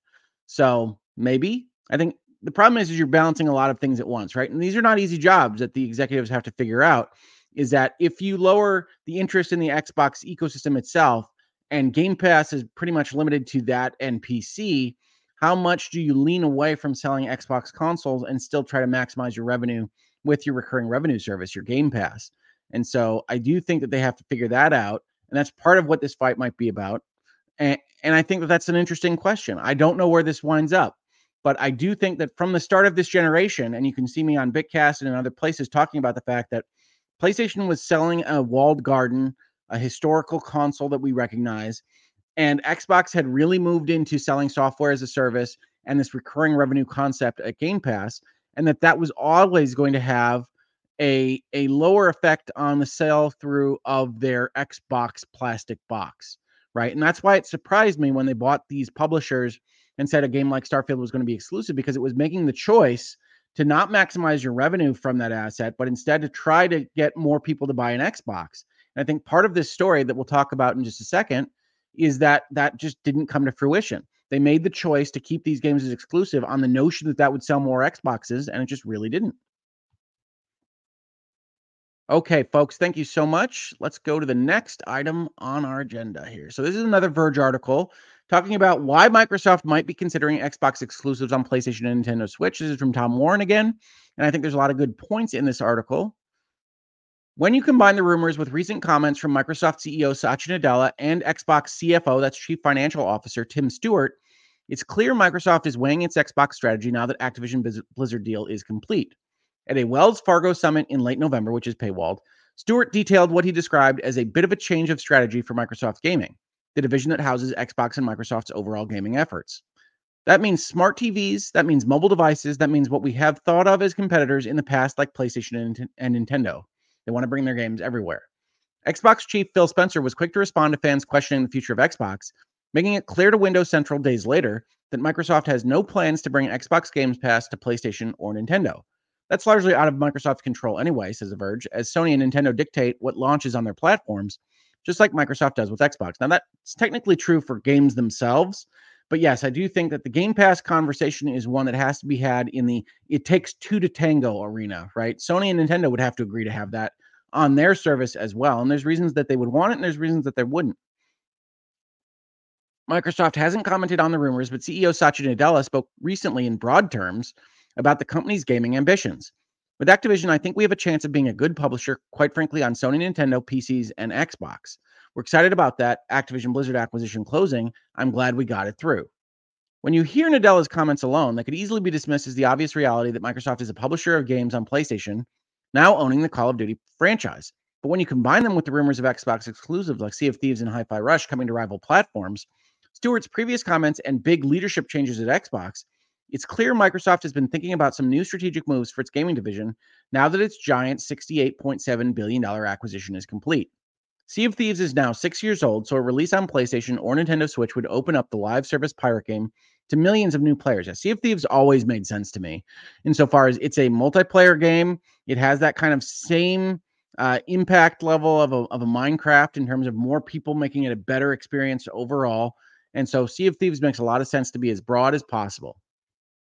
So maybe I think the problem is, is you're balancing a lot of things at once, right? And these are not easy jobs that the executives have to figure out. Is that if you lower the interest in the Xbox ecosystem itself, and Game Pass is pretty much limited to that and PC, how much do you lean away from selling Xbox consoles and still try to maximize your revenue with your recurring revenue service, your Game Pass? And so I do think that they have to figure that out. And that's part of what this fight might be about. And, and I think that that's an interesting question. I don't know where this winds up, but I do think that from the start of this generation, and you can see me on Bitcast and in other places talking about the fact that PlayStation was selling a walled garden, a historical console that we recognize, and Xbox had really moved into selling software as a service and this recurring revenue concept at Game Pass, and that that was always going to have a a lower effect on the sell through of their Xbox plastic box, right? And that's why it surprised me when they bought these publishers and said a game like Starfield was going to be exclusive because it was making the choice to not maximize your revenue from that asset, but instead to try to get more people to buy an Xbox. And I think part of this story that we'll talk about in just a second is that that just didn't come to fruition. They made the choice to keep these games as exclusive on the notion that that would sell more Xboxes, and it just really didn't. Okay, folks, thank you so much. Let's go to the next item on our agenda here. So, this is another Verge article talking about why Microsoft might be considering Xbox exclusives on PlayStation and Nintendo Switch. This is from Tom Warren again. And I think there's a lot of good points in this article. When you combine the rumors with recent comments from Microsoft CEO Satya Nadella and Xbox CFO, that's Chief Financial Officer Tim Stuart, it's clear Microsoft is weighing its Xbox strategy now that Activision Blizzard deal is complete. At a Wells Fargo summit in late November, which is paywalled, Stuart detailed what he described as a bit of a change of strategy for Microsoft Gaming, the division that houses Xbox and Microsoft's overall gaming efforts. That means smart TVs, that means mobile devices, that means what we have thought of as competitors in the past, like PlayStation and, Nintendo. They want to bring their games everywhere. Xbox chief Phil Spencer was quick to respond to fans questioning the future of Xbox, making it clear to Windows Central days later that Microsoft has no plans to bring Xbox Games Pass to PlayStation or Nintendo. That's largely out of Microsoft's control anyway, says The Verge, as Sony and Nintendo dictate what launches on their platforms, just like Microsoft does with Xbox. Now, that's technically true for games themselves, but yes, I do think that the Game Pass conversation is one that has to be had in the it takes two to tango arena, right? Sony and Nintendo would have to agree to have that on their service as well. And there's reasons that they would want it, and there's reasons that they wouldn't. Microsoft hasn't commented on the rumors, but CEO Satya Nadella spoke recently in broad terms about the company's gaming ambitions. With Activision, I think we have a chance of being a good publisher, quite frankly, on Sony, Nintendo, PCs, and Xbox. We're excited about that Activision Blizzard acquisition closing. I'm glad we got it through. When you hear Nadella's comments alone, they could easily be dismissed as the obvious reality that Microsoft is a publisher of games on PlayStation now owning the Call of Duty franchise. But when you combine them with the rumors of Xbox exclusives like Sea of Thieves and Hi Fi Rush coming to rival platforms, Stuart's previous comments and big leadership changes at Xbox, it's clear Microsoft has been thinking about some new strategic moves for its gaming division now that its giant $68.7 billion acquisition is complete. Sea of Thieves is now six years old, so a release on PlayStation or Nintendo Switch would open up the live service pirate game to millions of new players. Yeah, sea of Thieves always made sense to me insofar as it's a multiplayer game. It has that kind of same uh, impact level of a, of a Minecraft in terms of more people making it a better experience overall. And so Sea of Thieves makes a lot of sense to be as broad as possible.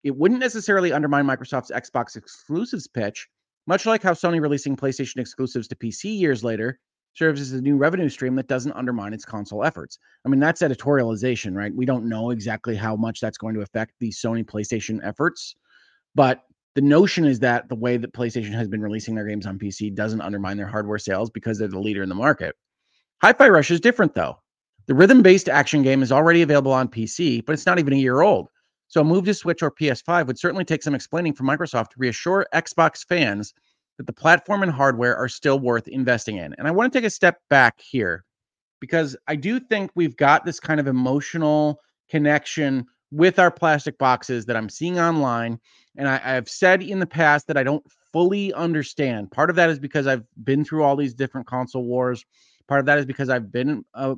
It wouldn't necessarily undermine Microsoft's Xbox exclusives pitch, much like how Sony releasing PlayStation exclusives to PC years later serves as a new revenue stream that doesn't undermine its console efforts. I mean, that's editorialization, right? We don't know exactly how much that's going to affect the Sony PlayStation efforts, but the notion is that the way that PlayStation has been releasing their games on PC doesn't undermine their hardware sales because they're the leader in the market. Hi Fi Rush is different, though. The rhythm based action game is already available on PC, but it's not even a year old. So a move to Switch or PS5 would certainly take some explaining from Microsoft to reassure Xbox fans that the platform and hardware are still worth investing in. And I want to take a step back here because I do think we've got this kind of emotional connection with our plastic boxes that I'm seeing online. And I, have said in the past that I don't fully understand. Part of that is because I've been through all these different console wars. Part of that is because I've been uh,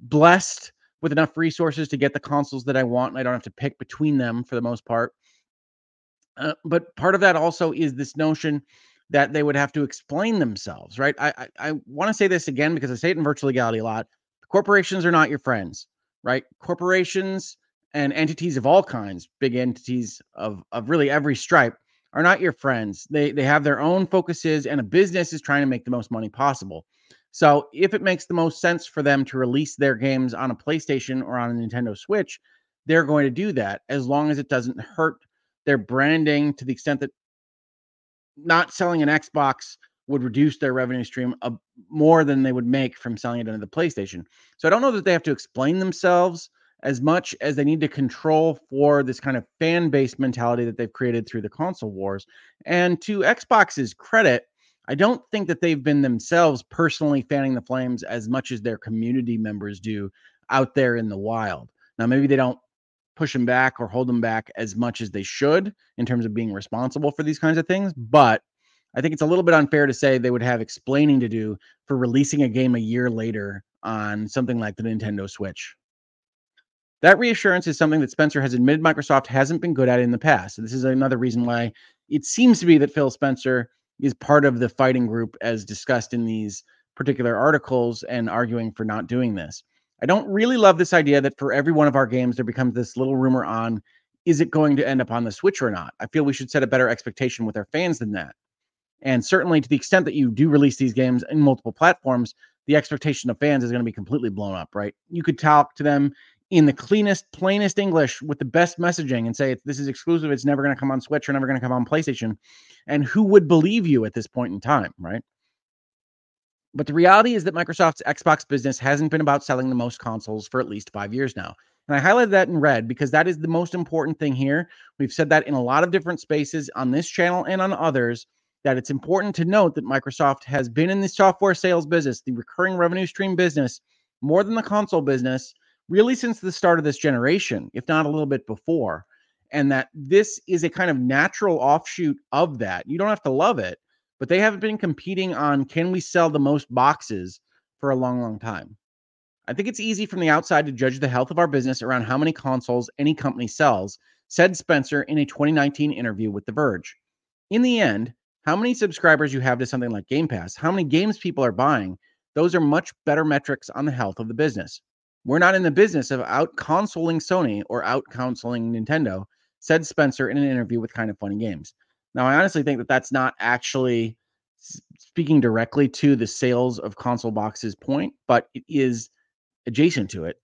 blessed with enough resources to get the consoles that I want, and I don't have to pick between them for the most part. Uh, but part of that also is this notion that they would have to explain themselves, right? I I, I want to say this again because I say it in virtual legality a lot. Corporations are not your friends, right? Corporations and entities of all kinds, big entities of of really every stripe, are not your friends. They they have their own focuses, and a business is trying to make the most money possible. So if it makes the most sense for them to release their games on a PlayStation or on a Nintendo Switch, they're going to do that as long as it doesn't hurt their branding to the extent that not selling an Xbox would reduce their revenue stream more than they would make from selling it under the PlayStation. So I don't know that they have to explain themselves as much as they need to control for this kind of fan based mentality that they've created through the console wars. And to Xbox's credit, I don't think that they've been themselves personally fanning the flames as much as their community members do out there in the wild. Now, maybe they don't push them back or hold them back as much as they should in terms of being responsible for these kinds of things, but I think it's a little bit unfair to say they would have explaining to do for releasing a game a year later on something like the Nintendo Switch. That reassurance is something that Spencer has admitted Microsoft hasn't been good at in the past. So this is another reason why it seems to be that Phil Spencer is part of the fighting group as discussed in these particular articles and arguing for not doing this. I don't really love this idea that for every one of our games there becomes this little rumor on is it going to end up on the Switch or not? I feel we should set a better expectation with our fans than that. And certainly to the extent that you do release these games in multiple platforms, the expectation of fans is going to be completely blown up, right? You could talk to them in the cleanest, plainest English with the best messaging and say, this is exclusive. It's never going to come on Switch or never going to come on PlayStation. And who would believe you at this point in time, right? But the reality is that Microsoft's Xbox business hasn't been about selling the most consoles for at least five years now. And I highlighted that in red because that is the most important thing here. We've said that in a lot of different spaces on this channel and on others that it's important to note that Microsoft has been in the software sales business, the recurring revenue stream business, more than the console business really since the start of this generation, if not a little bit before. And that this is a kind of natural offshoot of that. You don't have to love it, but they haven't been competing on can we sell the most boxes for a long, long time. I think it's easy from the outside to judge the health of our business around how many consoles any company sells, said Spencer in a 2019 interview with The Verge. In the end, how many subscribers you have to something like Game Pass, how many games people are buying, those are much better metrics on the health of the business. We're not in the business of out consoling Sony or out counseling Nintendo, said Spencer in an interview with Kind of Funny Games. Now, I honestly think that that's not actually speaking directly to the sales of console boxes point, but it is adjacent to it.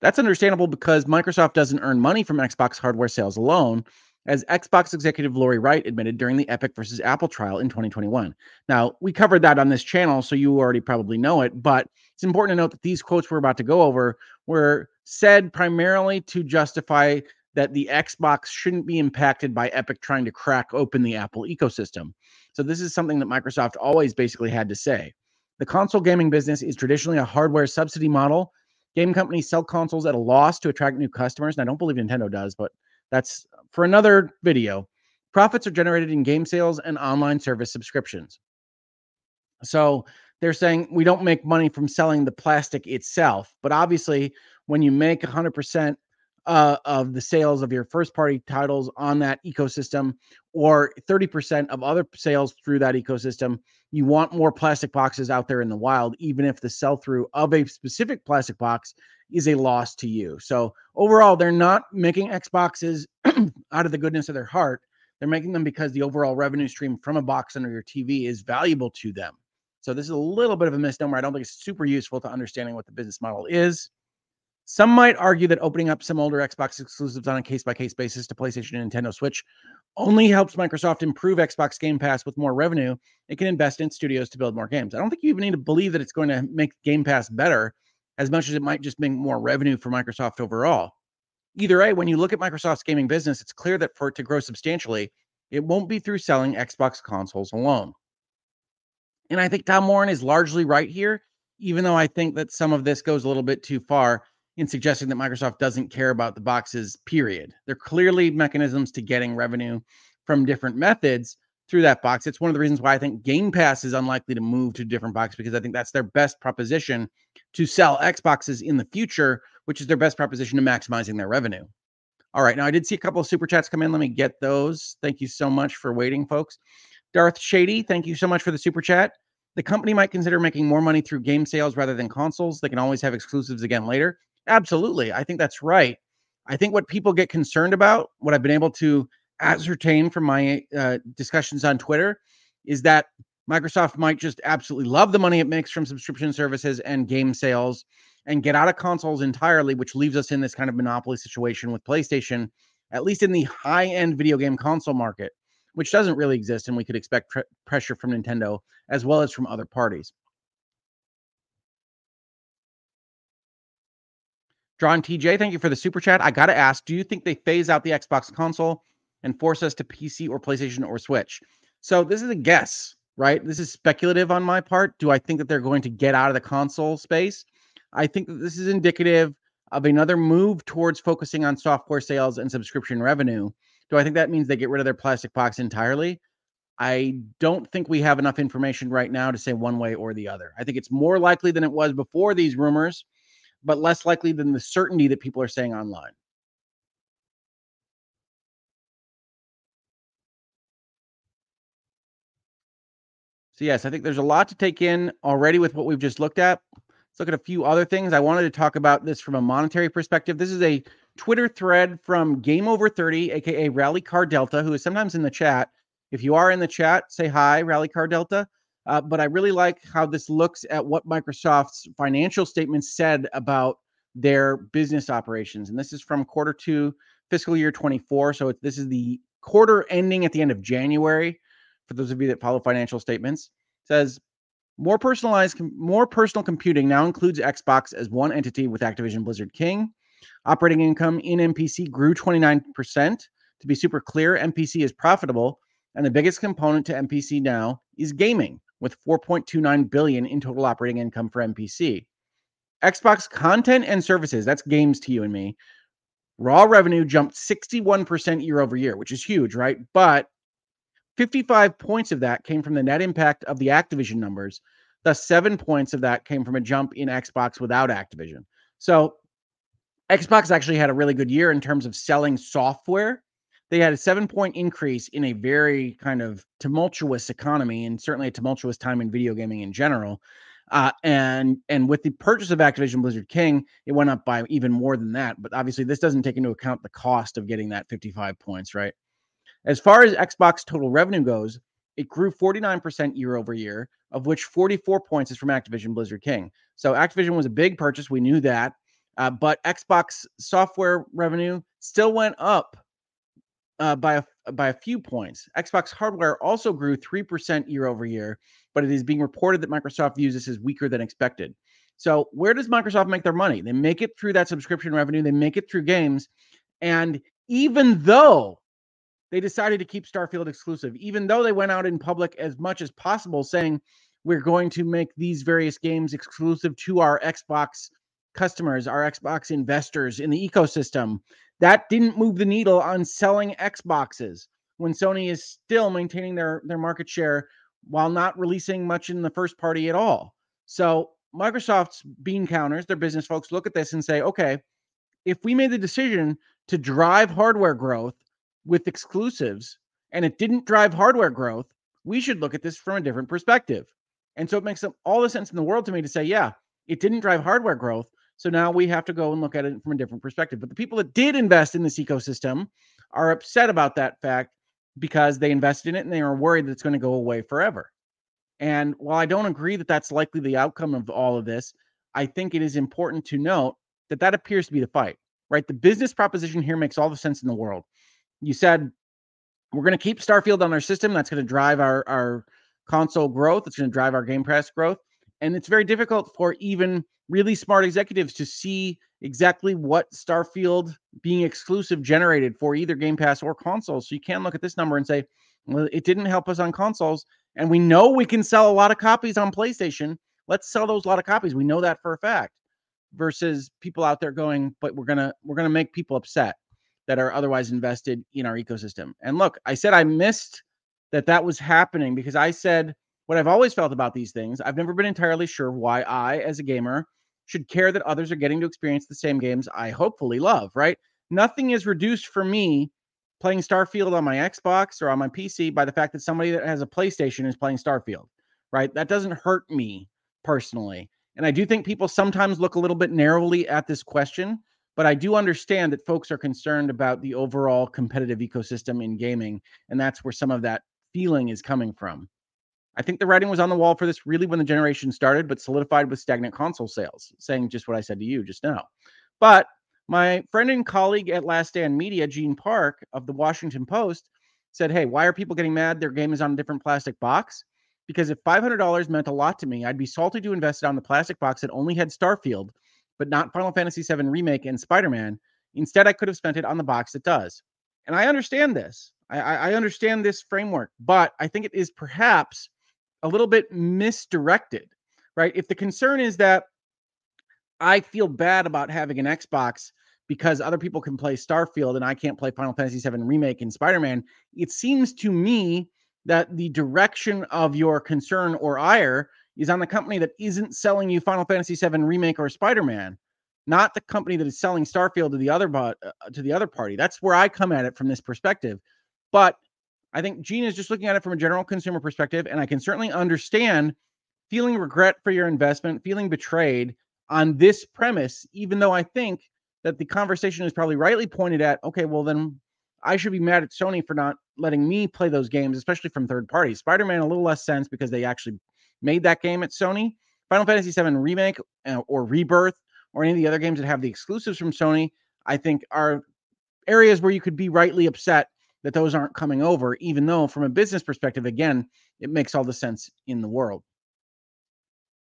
That's understandable because Microsoft doesn't earn money from Xbox hardware sales alone as Xbox executive Lori Wright admitted during the Epic versus Apple trial in 2021. Now, we covered that on this channel, so you already probably know it, but it's important to note that these quotes we're about to go over were said primarily to justify that the Xbox shouldn't be impacted by Epic trying to crack open the Apple ecosystem. So, this is something that Microsoft always basically had to say. The console gaming business is traditionally a hardware subsidy model. Game companies sell consoles at a loss to attract new customers. And I don't believe Nintendo does, but that's for another video. Profits are generated in game sales and online service subscriptions. So they're saying we don't make money from selling the plastic itself, but obviously, when you make 100% uh, of the sales of your first party titles on that ecosystem or 30% of other sales through that ecosystem, you want more plastic boxes out there in the wild, even if the sell through of a specific plastic box is a loss to you. So overall, they're not making Xboxes out of the goodness of their heart. They're making them because the overall revenue stream from a box under your TV is valuable to them. So this is a little bit of a misnomer. I don't think it's super useful to understanding what the business model is. Some might argue that opening up some older Xbox exclusives on a case by case basis to PlayStation and Nintendo Switch only helps Microsoft improve Xbox Game Pass with more revenue. It can invest in studios to build more games. I don't think you even need to believe that it's going to make Game Pass better as much as it might just bring more revenue for Microsoft overall. Either way, when you look at Microsoft's gaming business, it's clear that for it to grow substantially, it won't be through selling Xbox consoles alone. And I think Tom Warren is largely right here, even though I think that some of this goes a little bit too far in suggesting that Microsoft doesn't care about the boxes, period. They're clearly mechanisms to getting revenue from different methods, through that box. It's one of the reasons why I think Game Pass is unlikely to move to a different box because I think that's their best proposition to sell Xboxes in the future, which is their best proposition to maximizing their revenue. All right, now I did see a couple of super chats come in. Let me get those. Thank you so much for waiting, folks. Darth Shady, thank you so much for the super chat. The company might consider making more money through game sales rather than consoles. They can always have exclusives again later. Absolutely. I think that's right. I think what people get concerned about, what I've been able to ascertain from my uh, discussions on Twitter, is that Microsoft might just absolutely love the money it makes from subscription services and game sales and get out of consoles entirely, which leaves us in this kind of monopoly situation with PlayStation, at least in the high end video game console market which doesn't really exist, and we could expect pr- pressure from Nintendo as well as from other parties. Drawn TJ, thank you for the super chat. I got to ask, do you think they phase out the Xbox console and force us to PC or PlayStation or Switch? So this is a guess, right? This is speculative on my part. Do I think that they're going to get out of the console space? I think that this is indicative of another move towards focusing on software sales and subscription revenue do I think that means they get rid of their plastic box entirely? I don't think we have enough information right now to say one way or the other. I think it's more likely than it was before these rumors, but less likely than the certainty that people are saying online. So, yes, I think there's a lot to take in already with what we've just looked at. Let's look at a few other things. I wanted to talk about this from a monetary perspective. This is a Twitter thread from Game Over 30, aka Rally Car Delta, who is sometimes in the chat. If you are in the chat, say hi, Rally Car Delta. Uh, but I really like how this looks at what Microsoft's financial statements said about their business operations. And this is from quarter two, fiscal year 24. So this is the quarter ending at the end of January. For those of you that follow financial statements, says more personalized, more personal computing now includes Xbox as one entity with Activision Blizzard King. Operating income in MPC grew 29%. To be super clear, MPC is profitable, and the biggest component to MPC now is gaming, with 4.29 billion in total operating income for MPC. Xbox content and services, that's games to you and me. Raw revenue jumped 61% year over year, which is huge, right? But 55 points of that came from the net impact of the Activision numbers. Thus, seven points of that came from a jump in Xbox without Activision. So Xbox actually had a really good year in terms of selling software. They had a seven point increase in a very kind of tumultuous economy and certainly a tumultuous time in video gaming in general. Uh, and and with the purchase of Activision Blizzard King, it went up by even more than that. But obviously, this doesn't take into account the cost of getting that 55 points, right? As far as Xbox total revenue goes, it grew 49% year over year, of which 44 points is from Activision Blizzard King. So Activision was a big purchase. We knew that. Uh, but Xbox software revenue still went up uh, by a, by a few points. Xbox hardware also grew 3% year over year, but it is being reported that Microsoft views this as weaker than expected. So, where does Microsoft make their money? They make it through that subscription revenue, they make it through games. And even though they decided to keep Starfield exclusive, even though they went out in public as much as possible saying, we're going to make these various games exclusive to our Xbox customers, our Xbox investors in the ecosystem. That didn't move the needle on selling Xboxes when Sony is still maintaining their, their market share while not releasing much in the first party at all. So Microsoft's bean counters, their business folks look at this and say, okay, if we made the decision to drive hardware growth with exclusives and it didn't drive hardware growth, we should look at this from a different perspective. And so it makes all the sense in the world to me to say, yeah, it didn't drive hardware growth, so now we have to go and look at it from a different perspective. But the people that did invest in this ecosystem are upset about that fact because they invested in it and they are worried that it's going to go away forever. And while I don't agree that that's likely the outcome of all of this, I think it is important to note that that appears to be the fight, right? The business proposition here makes all the sense in the world. You said we're going to keep Starfield on our system. That's going to drive our, our console growth. It's going to drive our Game Pass growth. And it's very difficult for even really smart executives to see exactly what Starfield being exclusive generated for either Game Pass or consoles. So you can look at this number and say, well, it didn't help us on consoles. And we know we can sell a lot of copies on PlayStation. Let's sell those lot of copies. We know that for a fact. Versus people out there going, but we're gonna we're gonna make people upset that are otherwise invested in our ecosystem. And look, I said I missed that that was happening because I said what I've always felt about these things. I've never been entirely sure why I, as a gamer, should care that others are getting to experience the same games I hopefully love, right? Nothing is reduced for me playing Starfield on my Xbox or on my PC by the fact that somebody that has a PlayStation is playing Starfield, right? That doesn't hurt me personally. And I do think people sometimes look a little bit narrowly at this question, but I do understand that folks are concerned about the overall competitive ecosystem in gaming. And that's where some of that feeling is coming from. I think the writing was on the wall for this really when the generation started, but solidified with stagnant console sales, saying just what I said to you just now. But my friend and colleague at Last Stand Media, Gene Park of the Washington Post, said, Hey, why are people getting mad? Their game is on a different plastic box. Because if $500 meant a lot to me, I'd be salty to invest it on the plastic box that only had Starfield, but not Final Fantasy VII Remake and Spider Man. Instead, I could have spent it on the box that does. And I understand this. I, I understand this framework, but I think it is perhaps a little bit misdirected, right? If the concern is that I feel bad about having an Xbox because other people can play Starfield and I can't play Final Fantasy VII Remake and Spider Man, it seems to me that the direction of your concern or ire is on the company that isn't selling you Final Fantasy VII Remake or Spider Man, not the company that is selling Starfield to the other uh, to the other party. That's where I come at it from this perspective. But I think Gene is just looking at it from a general consumer perspective, and I can certainly understand feeling regret for your investment, feeling betrayed on this premise, even though I think that the conversation is probably rightly pointed at, okay, well, then I should be mad at Sony for not letting me play those games, especially from third parties. Spider Man, a little less sense because they actually made that game at Sony. Final Fantasy VII Remake uh, or Rebirth or any of the other games that have the exclusives from Sony, I think are areas where you could be rightly upset that those aren't coming over, even though from a business perspective, again, it makes all the sense in the world.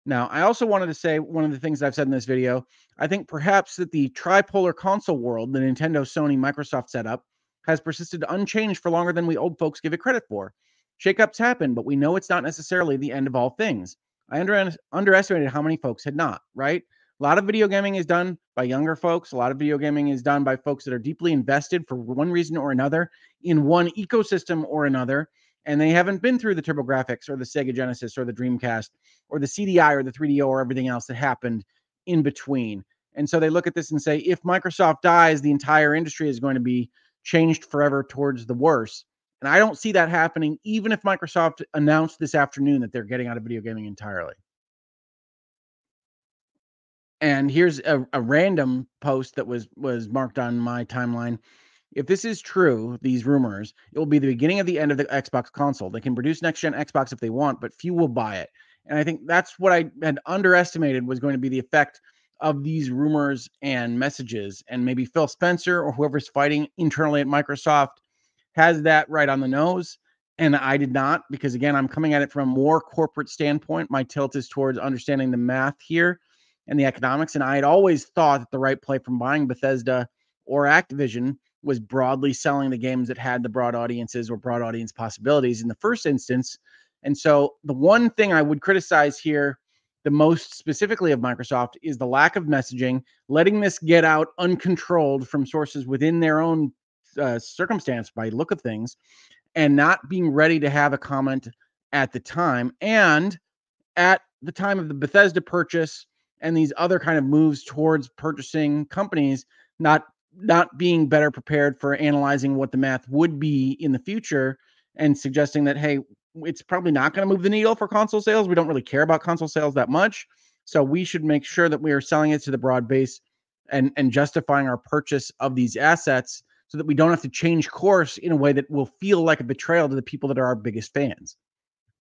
Now, I also wanted to say one of the things I've said in this video. I think perhaps that the tripolar console world, the Nintendo, Sony, Microsoft setup, has persisted unchanged for longer than we old folks give it credit for. Shakeups happen, but we know it's not necessarily the end of all things. I under- underestimated how many folks had not, right? A lot of video gaming is done by younger folks. A lot of video gaming is done by folks that are deeply invested for one reason or another in one ecosystem or another. And they haven't been through the TurboGrafx or the Sega Genesis or the Dreamcast or the CDI or the 3DO or everything else that happened in between. And so they look at this and say, if Microsoft dies, the entire industry is going to be changed forever towards the worse. And I don't see that happening, even if Microsoft announced this afternoon that they're getting out of video gaming entirely. And here's a, a random post that was was marked on my timeline. If this is true, these rumors, it will be the beginning of the end of the Xbox console. They can produce next gen Xbox if they want, but few will buy it. And I think that's what I had underestimated was going to be the effect of these rumors and messages. And maybe Phil Spencer or whoever's fighting internally at Microsoft has that right on the nose. And I did not, because again, I'm coming at it from a more corporate standpoint. My tilt is towards understanding the math here and the economics. And I had always thought that the right play from buying Bethesda or Activision was broadly selling the games that had the broad audiences or broad audience possibilities in the first instance. And so the one thing I would criticize here the most specifically of Microsoft is the lack of messaging, letting this get out uncontrolled from sources within their own uh, circumstance by look of things, and not being ready to have a comment at the time. And at the time of the Bethesda purchase, and these other kind of moves towards purchasing companies not not being better prepared for analyzing what the math would be in the future and suggesting that hey it's probably not going to move the needle for console sales we don't really care about console sales that much so we should make sure that we are selling it to the broad base and and justifying our purchase of these assets so that we don't have to change course in a way that will feel like a betrayal to the people that are our biggest fans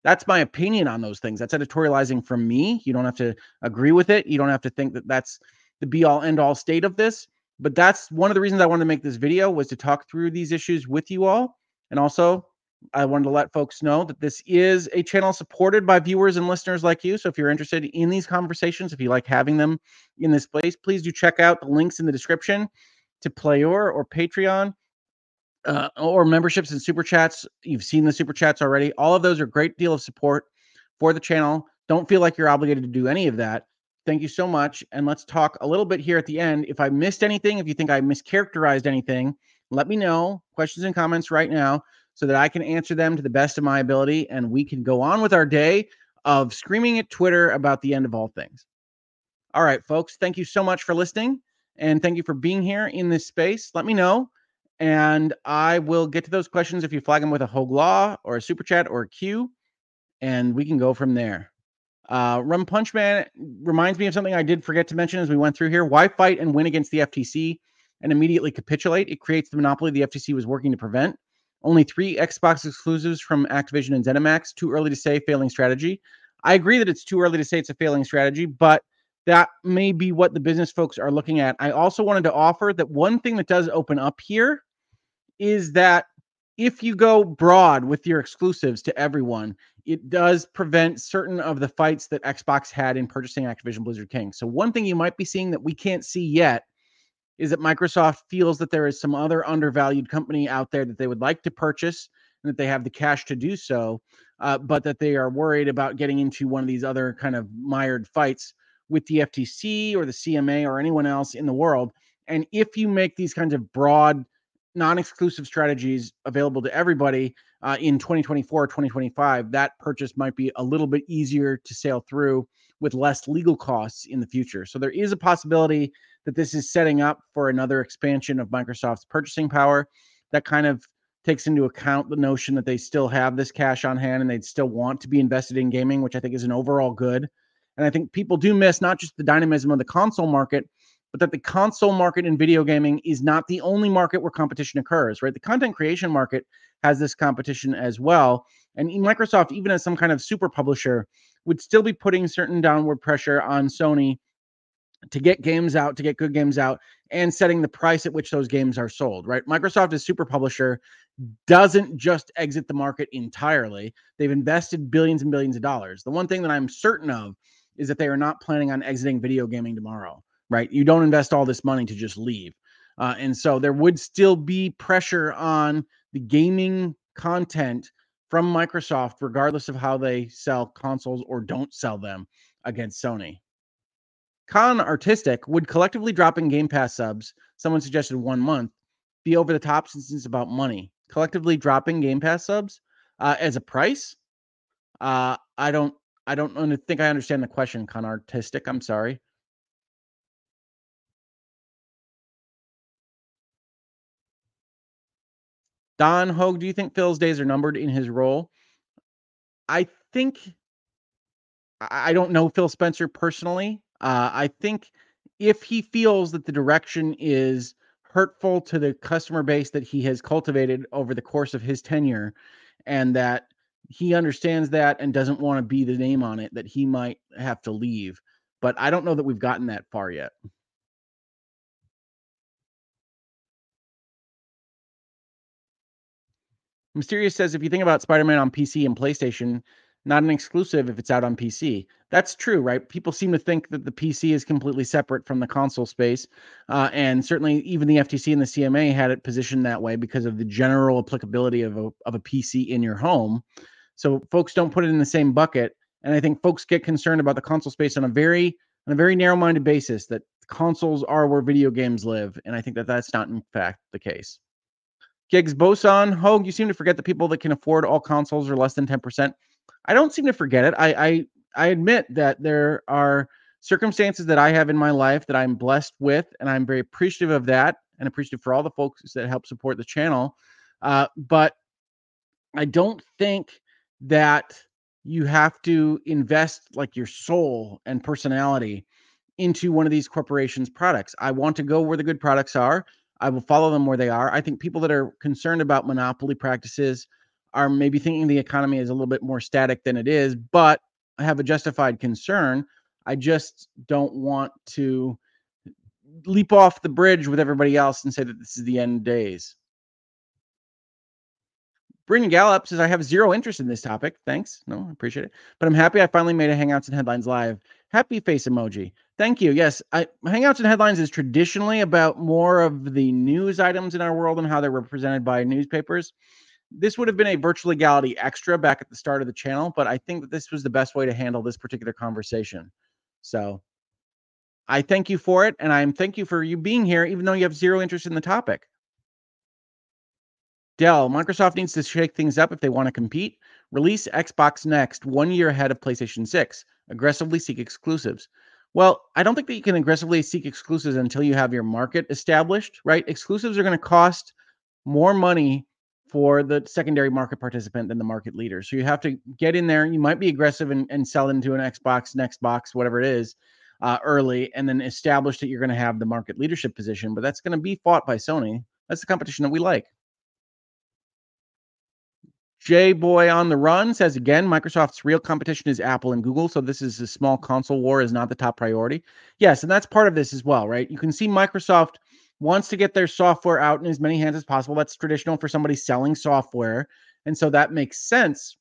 that's my opinion on those things. That's editorializing from me. You don't have to agree with it. You don't have to think that that's the be all end all state of this. But that's one of the reasons I wanted to make this video was to talk through these issues with you all. And also, I wanted to let folks know that this is a channel supported by viewers and listeners like you. So if you're interested in these conversations, if you like having them in this place, please do check out the links in the description to Playor or Patreon uh, or memberships and super chats. You've seen the super chats already. All of those are great deal of support for the channel. Don't feel like you're obligated to do any of that. Thank you so much. And let's talk a little bit here at the end. If I missed anything, if you think I mischaracterized anything, let me know. Questions and comments right now so that I can answer them to the best of my ability and we can go on with our day of screaming at Twitter about the end of all things. All right, folks, thank you so much for listening and thank you for being here in this space. Let me know and I will get to those questions if you flag them with a Hoeg Law or a super chat or a Q, and we can go from there. Uh, Rum Punch Man reminds me of something I did forget to mention as we went through here. Why fight and win against the FTC and immediately capitulate? It creates the monopoly the FTC was working to prevent. Only three Xbox exclusives from Activision and ZeniMax. Too early to say failing strategy. I agree that it's too early to say it's a failing strategy, but that may be what the business folks are looking at. I also wanted to offer that one thing that does open up here is that if you go broad with your exclusives to everyone, it does prevent certain of the fights that Xbox had in purchasing Activision Blizzard King. So, one thing you might be seeing that we can't see yet is that Microsoft feels that there is some other undervalued company out there that they would like to purchase and that they have the cash to do so, uh, but that they are worried about getting into one of these other kind of mired fights with the FTC or the CMA or anyone else in the world. And if you make these kinds of broad non-exclusive strategies available to everybody uh, in 2024 2025 that purchase might be a little bit easier to sail through with less legal costs in the future so there is a possibility that this is setting up for another expansion of microsoft's purchasing power that kind of takes into account the notion that they still have this cash on hand and they'd still want to be invested in gaming which i think is an overall good and i think people do miss not just the dynamism of the console market but that the console market in video gaming is not the only market where competition occurs, right? The content creation market has this competition as well. And Microsoft, even as some kind of super publisher, would still be putting certain downward pressure on Sony to get games out, to get good games out, and setting the price at which those games are sold, right? Microsoft as super publisher doesn't just exit the market entirely. They've invested billions and billions of dollars. The one thing that I'm certain of is that they are not planning on exiting video gaming tomorrow right? You don't invest all this money to just leave. Uh, and so there would still be pressure on the gaming content from Microsoft, regardless of how they sell consoles or don't sell them against Sony. Con Artistic would collectively dropping Game Pass subs, someone suggested one month, be over the top since it's about money. Collectively dropping Game Pass subs uh, as a price? Uh, I don't I don't think I understand the question, Con Artistic. I'm sorry. Don Hoeg, do you think Phil's days are numbered in his role? I think I don't know Phil Spencer personally. Uh, I think if he feels that the direction is hurtful to the customer base that he has cultivated over the course of his tenure, and that he understands that and doesn't want to be the name on it, that he might have to leave. But I don't know that we've gotten that far yet. Mysterious says if you think about Spider-Man on PC and PlayStation, not an exclusive if it's out on PC. That's true, right? People seem to think that the PC is completely separate from the console space, uh, and certainly even the FTC and the CMA had it positioned that way because of the general applicability of a of a PC in your home. So folks don't put it in the same bucket, and I think folks get concerned about the console space on a very on a very narrow-minded basis that consoles are where video games live, and I think that that's not in fact the case. Gigs Boson, Hoeg, you seem to forget that people that can afford all consoles are less than 10%. I don't seem to forget it. I, I I admit that there are circumstances that I have in my life that I'm blessed with, and I'm very appreciative of that and appreciative for all the folks that help support the channel. Uh, but I don't think that you have to invest like your soul and personality into one of these corporations' products. I want to go where the good products are. I will follow them where they are. I think people that are concerned about monopoly practices are maybe thinking the economy is a little bit more static than it is, but I have a justified concern. I just don't want to leap off the bridge with everybody else and say that this is the end days. Bryn Gallup says, I have zero interest in this topic. Thanks. No, I appreciate it. But I'm happy I finally made a Hangouts and Headlines live. Happy face emoji. Thank you. Yes, I, Hangouts and Headlines is traditionally about more of the news items in our world and how they're represented by newspapers. This would have been a virtual legality extra back at the start of the channel, but I think that this was the best way to handle this particular conversation. So I thank you for it, and I'm thank you for you being here, even though you have zero interest in the topic. Dell, Microsoft needs to shake things up if they want to compete. Release Xbox Next one year ahead of PlayStation 6. Aggressively seek exclusives. Well, I don't think that you can aggressively seek exclusives until you have your market established, right? Exclusives are going to cost more money for the secondary market participant than the market leader. So you have to get in there. You might be aggressive and, and sell into an Xbox, next box, whatever it is, uh, early, and then establish that you're going to have the market leadership position. But that's going to be fought by Sony. That's the competition that we like. J Boy on the Run says again, Microsoft's real competition is Apple and Google. So this is a small console war is not the top priority. Yes, and that's part of this as well, right? You can see Microsoft wants to get their software out in as many hands as possible. That's traditional for somebody selling software. And so that makes sense,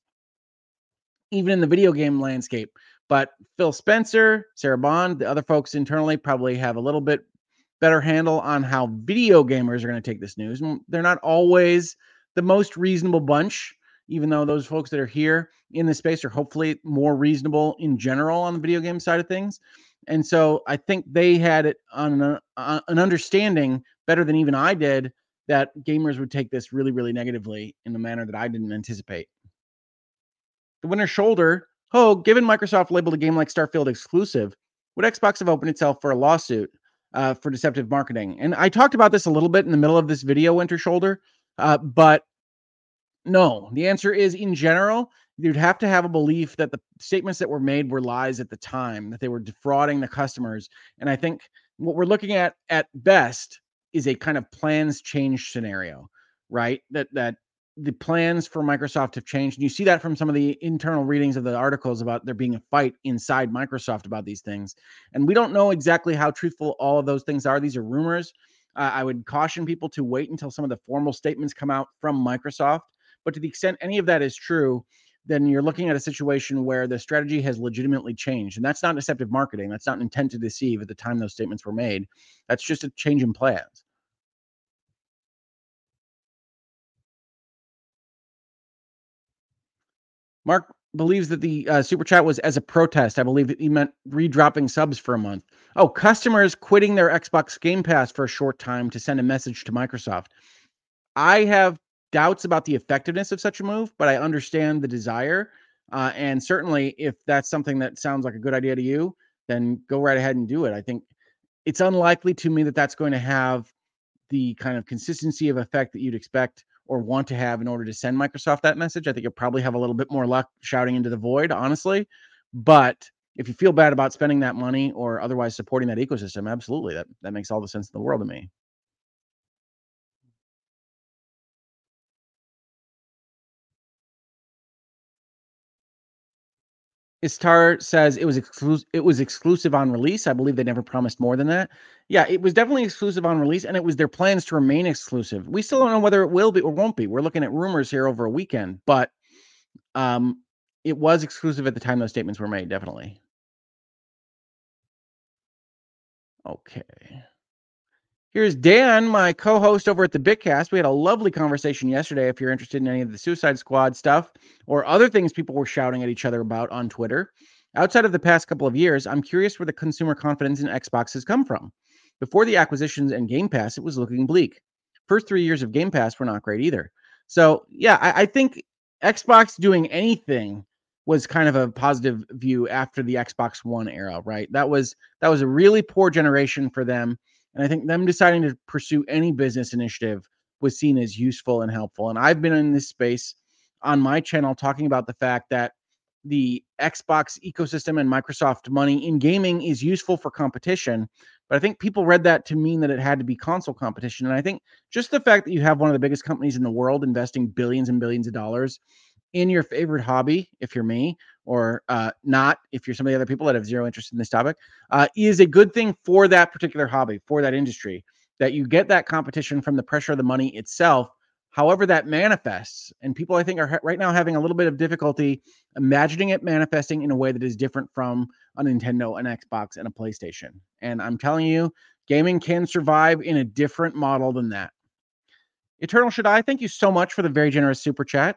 even in the video game landscape. But Phil Spencer, Sarah Bond, the other folks internally probably have a little bit better handle on how video gamers are going to take this news. They're not always the most reasonable bunch even though those folks that are here in the space are hopefully more reasonable in general on the video game side of things. And so I think they had it on an, uh, an understanding better than even I did that gamers would take this really, really negatively in a manner that I didn't anticipate. The Winter Shoulder. Oh, given Microsoft labeled a game like Starfield exclusive, would Xbox have opened itself for a lawsuit uh, for deceptive marketing? And I talked about this a little bit in the middle of this video, Winter Shoulder, uh, but no, the answer is in general, you'd have to have a belief that the statements that were made were lies at the time, that they were defrauding the customers. And I think what we're looking at at best is a kind of plans change scenario, right? That that the plans for Microsoft have changed. And you see that from some of the internal readings of the articles about there being a fight inside Microsoft about these things. And we don't know exactly how truthful all of those things are. These are rumors. Uh, I would caution people to wait until some of the formal statements come out from Microsoft but to the extent any of that is true, then you're looking at a situation where the strategy has legitimately changed. And that's not deceptive marketing. That's not intent to deceive at the time those statements were made. That's just a change in plans. Mark believes that the uh, super chat was as a protest. I believe he meant redropping subs for a month. Oh, customers quitting their Xbox Game Pass for a short time to send a message to Microsoft. I have doubts about the effectiveness of such a move, but I understand the desire. Uh, and certainly, if that's something that sounds like a good idea to you, then go right ahead and do it. I think it's unlikely to me that that's going to have the kind of consistency of effect that you'd expect or want to have in order to send Microsoft that message. I think you'll probably have a little bit more luck shouting into the void, honestly. But if you feel bad about spending that money or otherwise supporting that ecosystem, absolutely, that that makes all the sense in the world to me. Istar says it was exclusive. It was exclusive on release. I believe they never promised more than that. Yeah, it was definitely exclusive on release, and it was their plans to remain exclusive. We still don't know whether it will be or won't be. We're looking at rumors here over a weekend, but um, it was exclusive at the time those statements were made. Definitely. Okay. Here's Dan, my co host over at the Bitcast. We had a lovely conversation yesterday. If you're interested in any of the Suicide Squad stuff or other things people were shouting at each other about on Twitter, outside of the past couple of years, I'm curious where the consumer confidence in Xbox has come from. Before the acquisitions and Game Pass, it was looking bleak. First three years of Game Pass were not great either. So, yeah, I, I think Xbox doing anything was kind of a positive view after the Xbox One era, right? That was that was a really poor generation for them and I think them deciding to pursue any business initiative was seen as useful and helpful. And I've been in this space on my channel talking about the fact that the Xbox ecosystem and Microsoft money in gaming is useful for competition. But I think people read that to mean that it had to be console competition. And I think just the fact that you have one of the biggest companies in the world investing billions and billions of dollars in your favorite hobby, if you're me, or uh, not, if you're some of the other people that have zero interest in this topic, uh, is a good thing for that particular hobby, for that industry, that you get that competition from the pressure of the money itself, however that manifests. And people, I think, are ha- right now having a little bit of difficulty imagining it manifesting in a way that is different from a Nintendo, an Xbox, and a PlayStation. And I'm telling you, gaming can survive in a different model than that. Eternal Should I, thank you so much for the very generous super chat.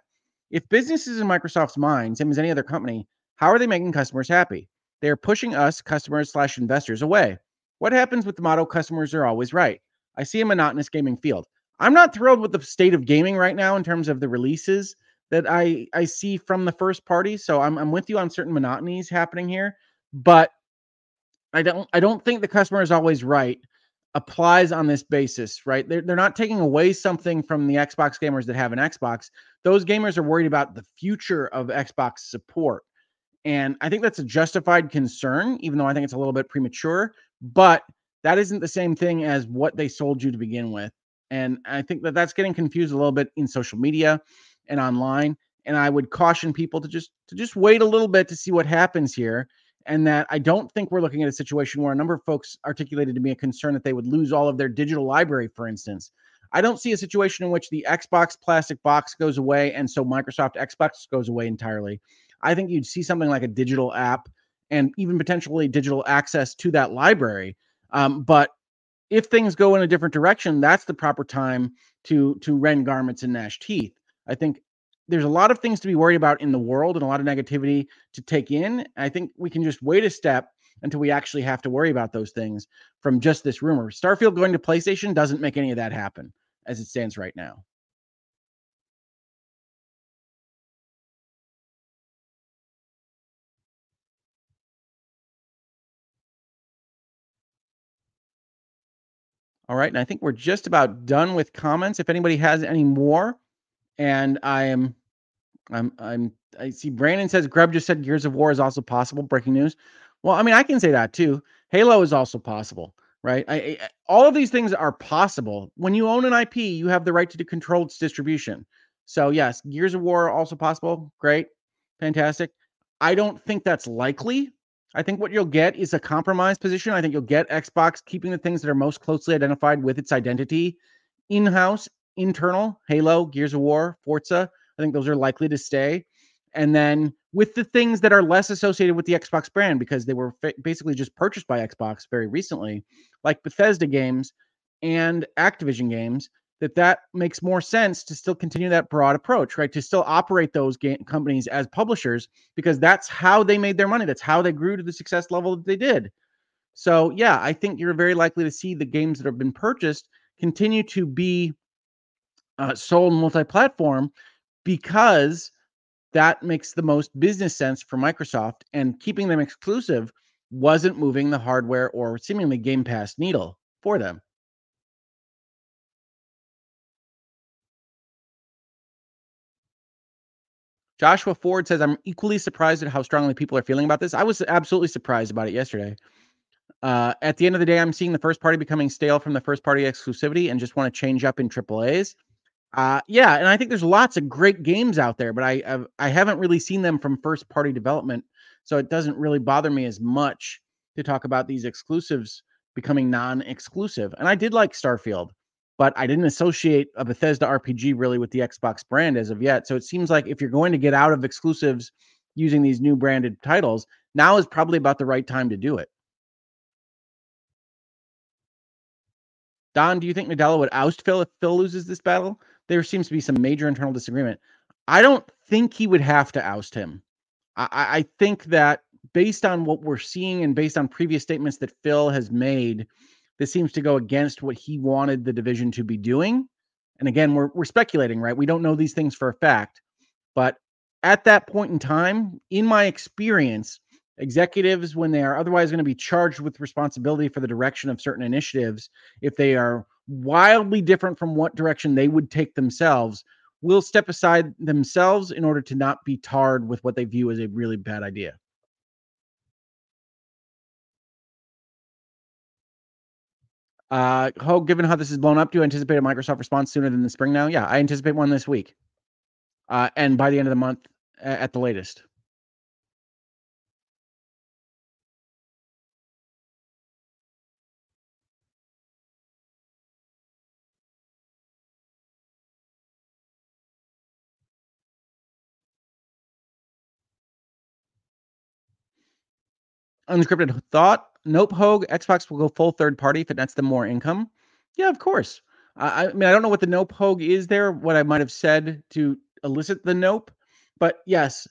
If business is in Microsoft's mind, same as any other company, how are they making customers happy? They are pushing us, customers slash investors, away. What happens with the motto, customers are always right? I see a monotonous gaming field. I'm not thrilled with the state of gaming right now in terms of the releases that I I see from the first party. So I'm I'm with you on certain monotonies happening here, but I don't I don't think the customer is always right applies on this basis, right? They're, they're not taking away something from the Xbox gamers that have an Xbox. Those gamers are worried about the future of Xbox support. And I think that's a justified concern, even though I think it's a little bit premature. But that isn't the same thing as what they sold you to begin with. And I think that that's getting confused a little bit in social media and online. And I would caution people to just to just wait a little bit to see what happens here. And that I don't think we're looking at a situation where a number of folks articulated to me a concern that they would lose all of their digital library, for instance. I don't see a situation in which the Xbox plastic box goes away and so Microsoft Xbox goes away entirely. I think you'd see something like a digital app and even potentially digital access to that library. Um, but if things go in a different direction, that's the proper time to to rend garments and gnash teeth. I think there's a lot of things to be worried about in the world and a lot of negativity to take in. I think we can just wait a step until we actually have to worry about those things from just this rumor. Starfield going to PlayStation doesn't make any of that happen as it stands right now. All right, and I think we're just about done with comments. If anybody has any more, and I am, I'm, I'm, I see Brandon says Grub just said Gears of War is also possible. Breaking news. Well, I mean, I can say that too. Halo is also possible, right? I, I, all of these things are possible. When you own an IP, you have the right to control its distribution. So yes, Gears of War also possible. Great, fantastic. I don't think that's likely I think what you'll get is a compromise position. I think you'll get Xbox keeping the things that are most closely identified with its identity in house, internal, Halo, Gears of War, Forza. I think those are likely to stay. And then with the things that are less associated with the Xbox brand because they were fa- basically just purchased by Xbox very recently, like Bethesda games and Activision games, that that makes more sense to still continue that broad approach, right? To still operate those game companies as publishers because that's how they made their money. That's how they grew to the success level that they did. So, yeah, I think you're very likely to see the games that have been purchased continue to be uh, sold multi-platform because that makes the most business sense for Microsoft and keeping them exclusive wasn't moving the hardware or seemingly Game Pass needle for them. Joshua Ford says, I'm equally surprised at how strongly people are feeling about this. I was absolutely surprised about it yesterday. Uh, at the end of the day, I'm seeing the first party becoming stale from the first party exclusivity and just want to change up in triple AAAs. Uh, yeah, and I think there's lots of great games out there, but I I've, I haven't really seen them from first party development, so it doesn't really bother me as much to talk about these exclusives becoming non-exclusive. And I did like Starfield but I didn't associate a Bethesda RPG really with the Xbox brand as of yet. So it seems like if you're going to get out of exclusives using these new branded titles, now is probably about the right time to do it. Don, do you think Nadella would oust Phil if Phil loses this battle? There seems to be some major internal disagreement. I don't think he would have to oust him. I, I think that based on what we're seeing and based on previous statements that Phil has made, this seems to go against what he wanted the division to be doing. And again, we're we're speculating, right? We don't know these things for a fact, but at that point in time, in my experience, executives when they are otherwise going to be charged with responsibility for the direction of certain initiatives, if they are wildly different from what direction they would take themselves, will step aside themselves in order to not be tarred with what they view as a really bad idea. Uh, Ho, given how this is blown up, do you anticipate a Microsoft response sooner than the spring now? Yeah, I anticipate one this week. Uh, and by the end of the month at the latest. Unscripted thought. Nope, Hoeg. Xbox will go full third party if it nets them more income. Yeah, of course. I, I mean, I don't know what the nope Hoeg is there, what I might have said to elicit the nope. But yes,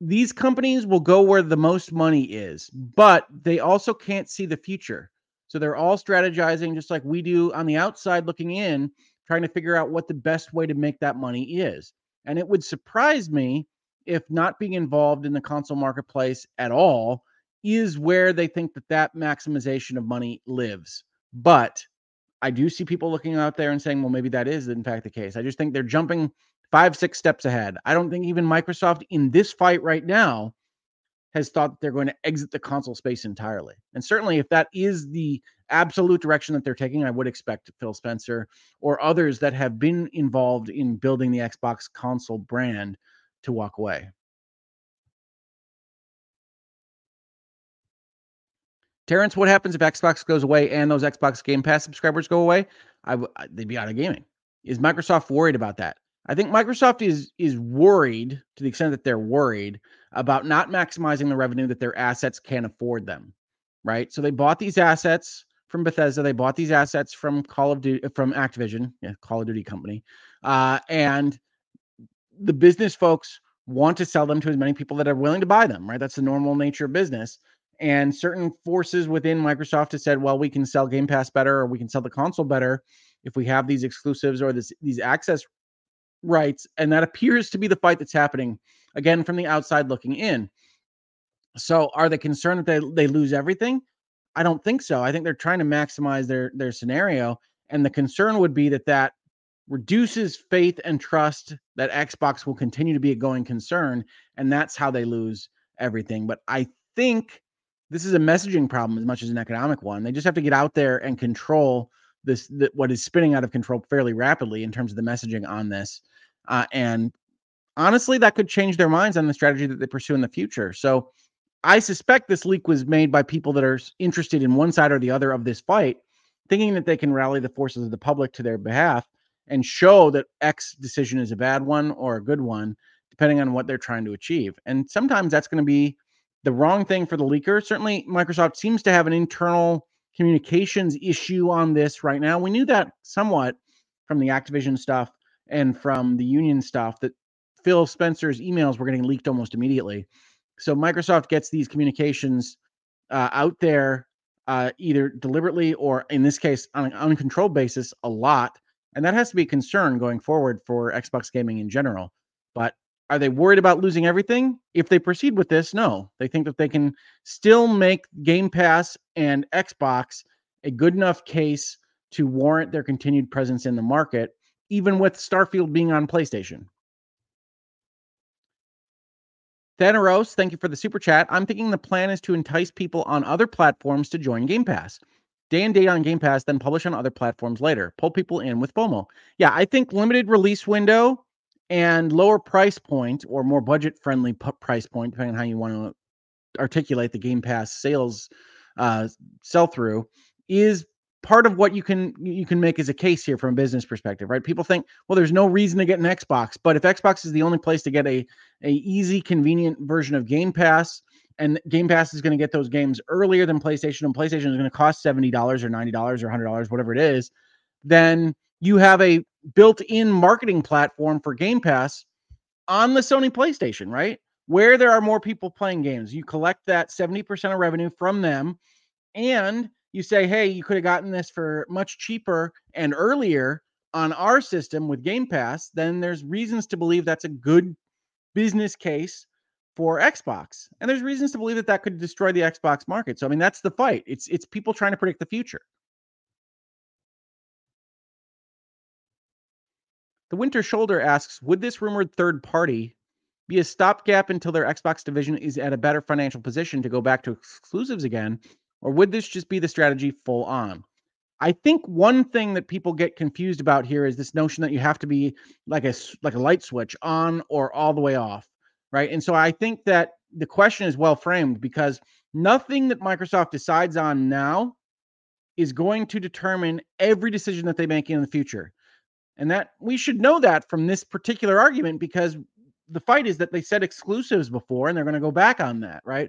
these companies will go where the most money is, but they also can't see the future. So they're all strategizing just like we do on the outside looking in trying to figure out what the best way to make that money is. And it would surprise me if not being involved in the console marketplace at all is where they think that that maximization of money lives. But I do see people looking out there and saying, well, maybe that is in fact the case. I just think they're jumping five, six steps ahead. I don't think even Microsoft in this fight right now has thought they're going to exit the console space entirely. And certainly, if that is the absolute direction that they're taking, I would expect Phil Spencer or others that have been involved in building the Xbox console brand to walk away. Terrence, what happens if Xbox goes away and those Xbox Game Pass subscribers go away? I w- they'd be out of gaming. Is Microsoft worried about that? I think Microsoft is is worried to the extent that they're worried about not maximizing the revenue that their assets can afford them. Right? So they bought these assets from Bethesda, they bought these assets from Call of Duty from Activision, yeah, Call of Duty company. Uh, and the business folks want to sell them to as many people that are willing to buy them, right? That's the normal nature of business. And certain forces within Microsoft have said, well, we can sell Game Pass better or we can sell the console better if we have these exclusives or this, these access rights. And that appears to be the fight that's happening again from the outside looking in. So are they concerned that they, they lose everything? I don't think so. I think they're trying to maximize their their scenario. And the concern would be that that reduces faith and trust that Xbox will continue to be a going concern. And that's how they lose everything. But I think this is a messaging problem as much as an economic one. They just have to get out there and control this what is spinning out of control fairly rapidly in terms of the messaging on this. Uh, and honestly, that could change their minds on the strategy that they pursue in the future. So I suspect this leak was made by people that are interested in one side or the other of this fight, thinking that they can rally the forces of the public to their behalf and show that X decision is a bad one or a good one, depending on what they're trying to achieve. And sometimes that's going to be the wrong thing for the leaker. Certainly, Microsoft seems to have an internal communications issue on this right now. We knew that somewhat from the Activision stuff and from the union stuff that Phil Spencer's emails were getting leaked almost immediately. So Microsoft gets these communications uh, out there uh, either deliberately or, in this case, on an uncontrolled basis, a lot, and that has to be a concern going forward for Xbox gaming in general. But are they worried about losing everything? If they proceed with this, no. They think that they can still make Game Pass and Xbox a good enough case to warrant their continued presence in the market, even with Starfield being on PlayStation. Thanaros, thank you for the super chat. I'm thinking the plan is to entice people on other platforms to join Game Pass. Day and date on Game Pass, then publish on other platforms later. Pull people in with FOMO. Yeah, I think limited release window and lower price point or more budget friendly p- price point, depending on how you want to articulate the Game Pass sales uh, sell through, is part of what you can you can make as a case here from a business perspective, right? People think, well, there's no reason to get an Xbox, but if Xbox is the only place to get a a easy, convenient version of Game Pass, and Game Pass is going to get those games earlier than PlayStation, and PlayStation is going to cost seventy dollars or ninety dollars or hundred dollars, whatever it is, then you have a built-in marketing platform for Game Pass on the Sony PlayStation, right? Where there are more people playing games, you collect that 70% of revenue from them and you say, "Hey, you could have gotten this for much cheaper and earlier on our system with Game Pass." Then there's reasons to believe that's a good business case for Xbox. And there's reasons to believe that that could destroy the Xbox market. So I mean, that's the fight. It's it's people trying to predict the future. The Winter Shoulder asks Would this rumored third party be a stopgap until their Xbox division is at a better financial position to go back to exclusives again? Or would this just be the strategy full on? I think one thing that people get confused about here is this notion that you have to be like a like a light switch on or all the way off, right? And so I think that the question is well framed because nothing that Microsoft decides on now is going to determine every decision that they make in the future. And that we should know that from this particular argument because the fight is that they said exclusives before and they're going to go back on that, right?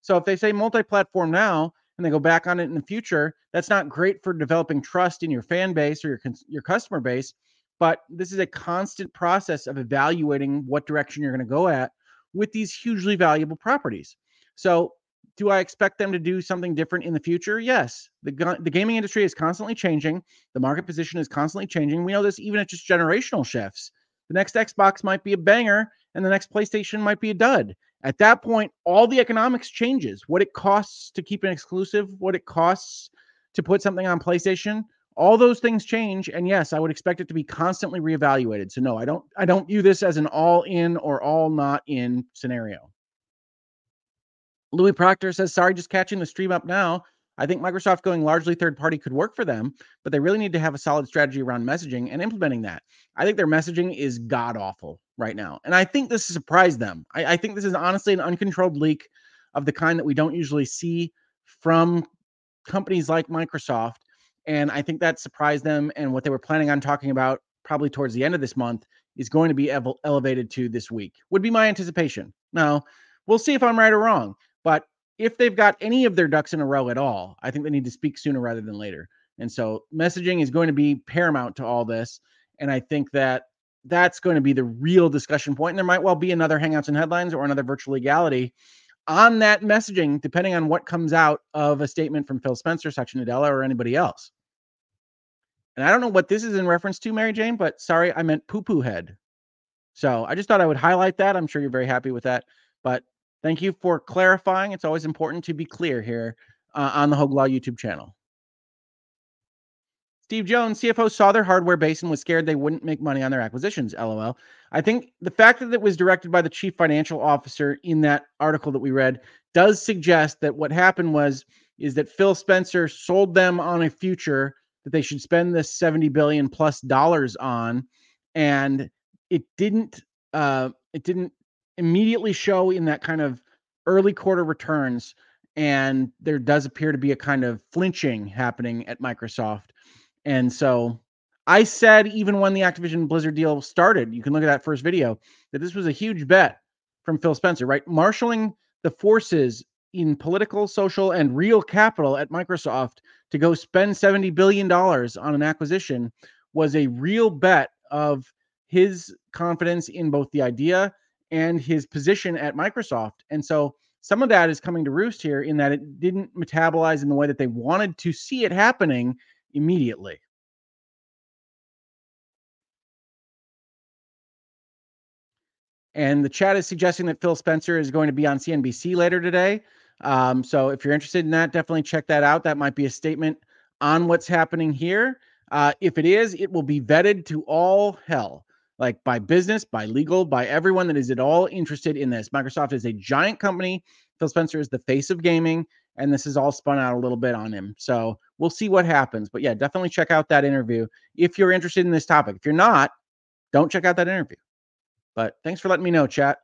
So if they say multi-platform now and they go back on it in the future, that's not great for developing trust in your fan base or your your customer base, but this is a constant process of evaluating what direction you're going to go at with these hugely valuable properties. So do I expect them to do something different in the future? Yes. The the gaming industry is constantly changing. The market position is constantly changing. We know this even at just generational shifts. The next Xbox might be a banger and the next PlayStation might be a dud. At that point, all the economics changes. What it costs to keep an exclusive, what it costs to put something on PlayStation, all those things change and yes, I would expect it to be constantly reevaluated. So no, I don't I don't view this as an all in or all not in scenario. Louis Proctor says, sorry, just catching the stream up now. I think Microsoft going largely third party could work for them, but they really need to have a solid strategy around messaging and implementing that. I think their messaging is god awful right now. And I think this surprised them. I, I, think this is honestly an uncontrolled leak of the kind that we don't usually see from companies like Microsoft. And I think that surprised them. And what they were planning on talking about probably towards the end of this month is going to be ev- elevated to this week, would be my anticipation. Now, we'll see if I'm right or wrong. But if they've got any of their ducks in a row at all, I think they need to speak sooner rather than later. And so messaging is going to be paramount to all this. And I think that that's going to be the real discussion point. And there might well be another Hangouts and Headlines or another virtual legality on that messaging, depending on what comes out of a statement from Phil Spencer, Satya Nadella, or anybody else. And I don't know what this is in reference to, Mary Jane, but sorry, I meant poo poo head. So I just thought I would highlight that. I'm sure you're very happy with that. But Thank you for clarifying. It's always important to be clear here uh, on the Hoeg Law YouTube channel. Steve Jones, CFO, saw their hardware base and was scared they wouldn't make money on their acquisitions. LOL. I think the fact that it was directed by the chief financial officer in that article that we read does suggest that what happened was is that Phil Spencer sold them on a future that they should spend this 70 billion plus dollars on and it didn't uh it didn't immediately show in that kind of early quarter returns and there does appear to be a kind of flinching happening at Microsoft. And so I said even when the Activision Blizzard deal started, you can look at that first video, that this was a huge bet from Phil Spencer, right? Marshaling the forces in political, social, and real capital at Microsoft to go spend $70 billion on an acquisition was a real bet of his confidence in both the idea and his position at Microsoft. And so some of that is coming to roost here in that it didn't metabolize in the way that they wanted to see it happening immediately. And the chat is suggesting that Phil Spencer is going to be on CNBC later today. Um, so if you're interested in that, definitely check that out. That might be a statement on what's happening here. Uh, if it is, it will be vetted to all hell like by business, by legal, by everyone that is at all interested in this. Microsoft is a giant company. Phil Spencer is the face of gaming, and this is all spun out a little bit on him. So we'll see what happens. But yeah, definitely check out that interview if you're interested in this topic. If you're not, don't check out that interview. But thanks for letting me know, chat.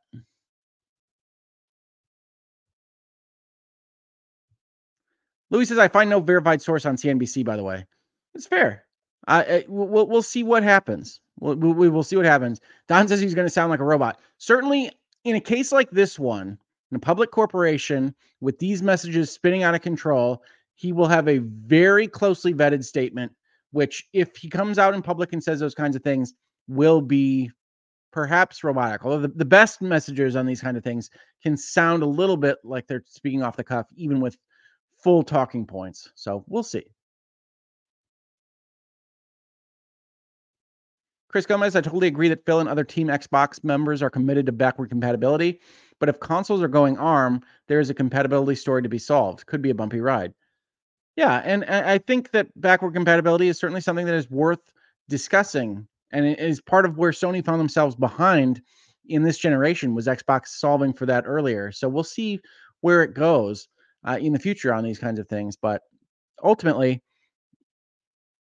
Louis says, I find no verified source on CNBC, by the way. It's fair. Uh, we'll, we'll see what happens. We'll, we will see what happens. Don says he's going to sound like a robot. Certainly, in a case like this one, in a public corporation with these messages spinning out of control, he will have a very closely vetted statement, which, if he comes out in public and says those kinds of things, will be perhaps robotic. Although the, the best messengers on these kind of things can sound a little bit like they're speaking off the cuff, even with full talking points. So we'll see. Chris Gomez, I totally agree that Phil and other Team Xbox members are committed to backward compatibility. But if consoles are going ARM, there is a compatibility story to be solved. Could be a bumpy ride. Yeah, and I think that backward compatibility is certainly something that is worth discussing, and it is part of where Sony found themselves behind in this generation. Was Xbox solving for that earlier? So we'll see where it goes uh, in the future on these kinds of things. But ultimately,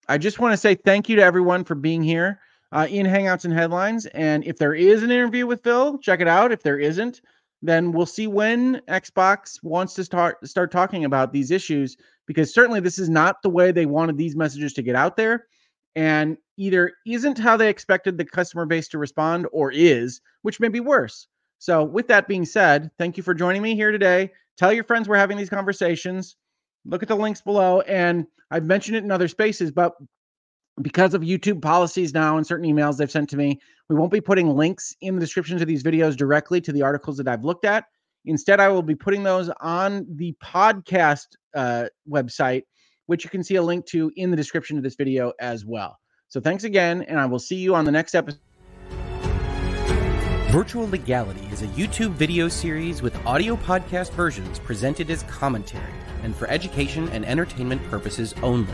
I just want to say thank you to everyone for being here uh, in Hangouts and Headlines. And if there is an interview with Phil, check it out. If there isn't, then we'll see when Xbox wants to start start talking about these issues because certainly this is not the way they wanted these messages to get out there and either isn't how they expected the customer base to respond or is, which may be worse. So, with that being said, thank you for joining me here today. Tell your friends we're having these conversations. Look at the links below. And I've mentioned it in other spaces, but because of YouTube policies now and certain emails they've sent to me, we won't be putting links in the description to these videos directly to the articles that I've looked at. Instead, I will be putting those on the podcast uh, website, which you can see a link to in the description of this video as well. So thanks again, and I will see you on the next episode. Virtual Legality is a YouTube video series with audio podcast versions presented as commentary and for education and entertainment purposes only.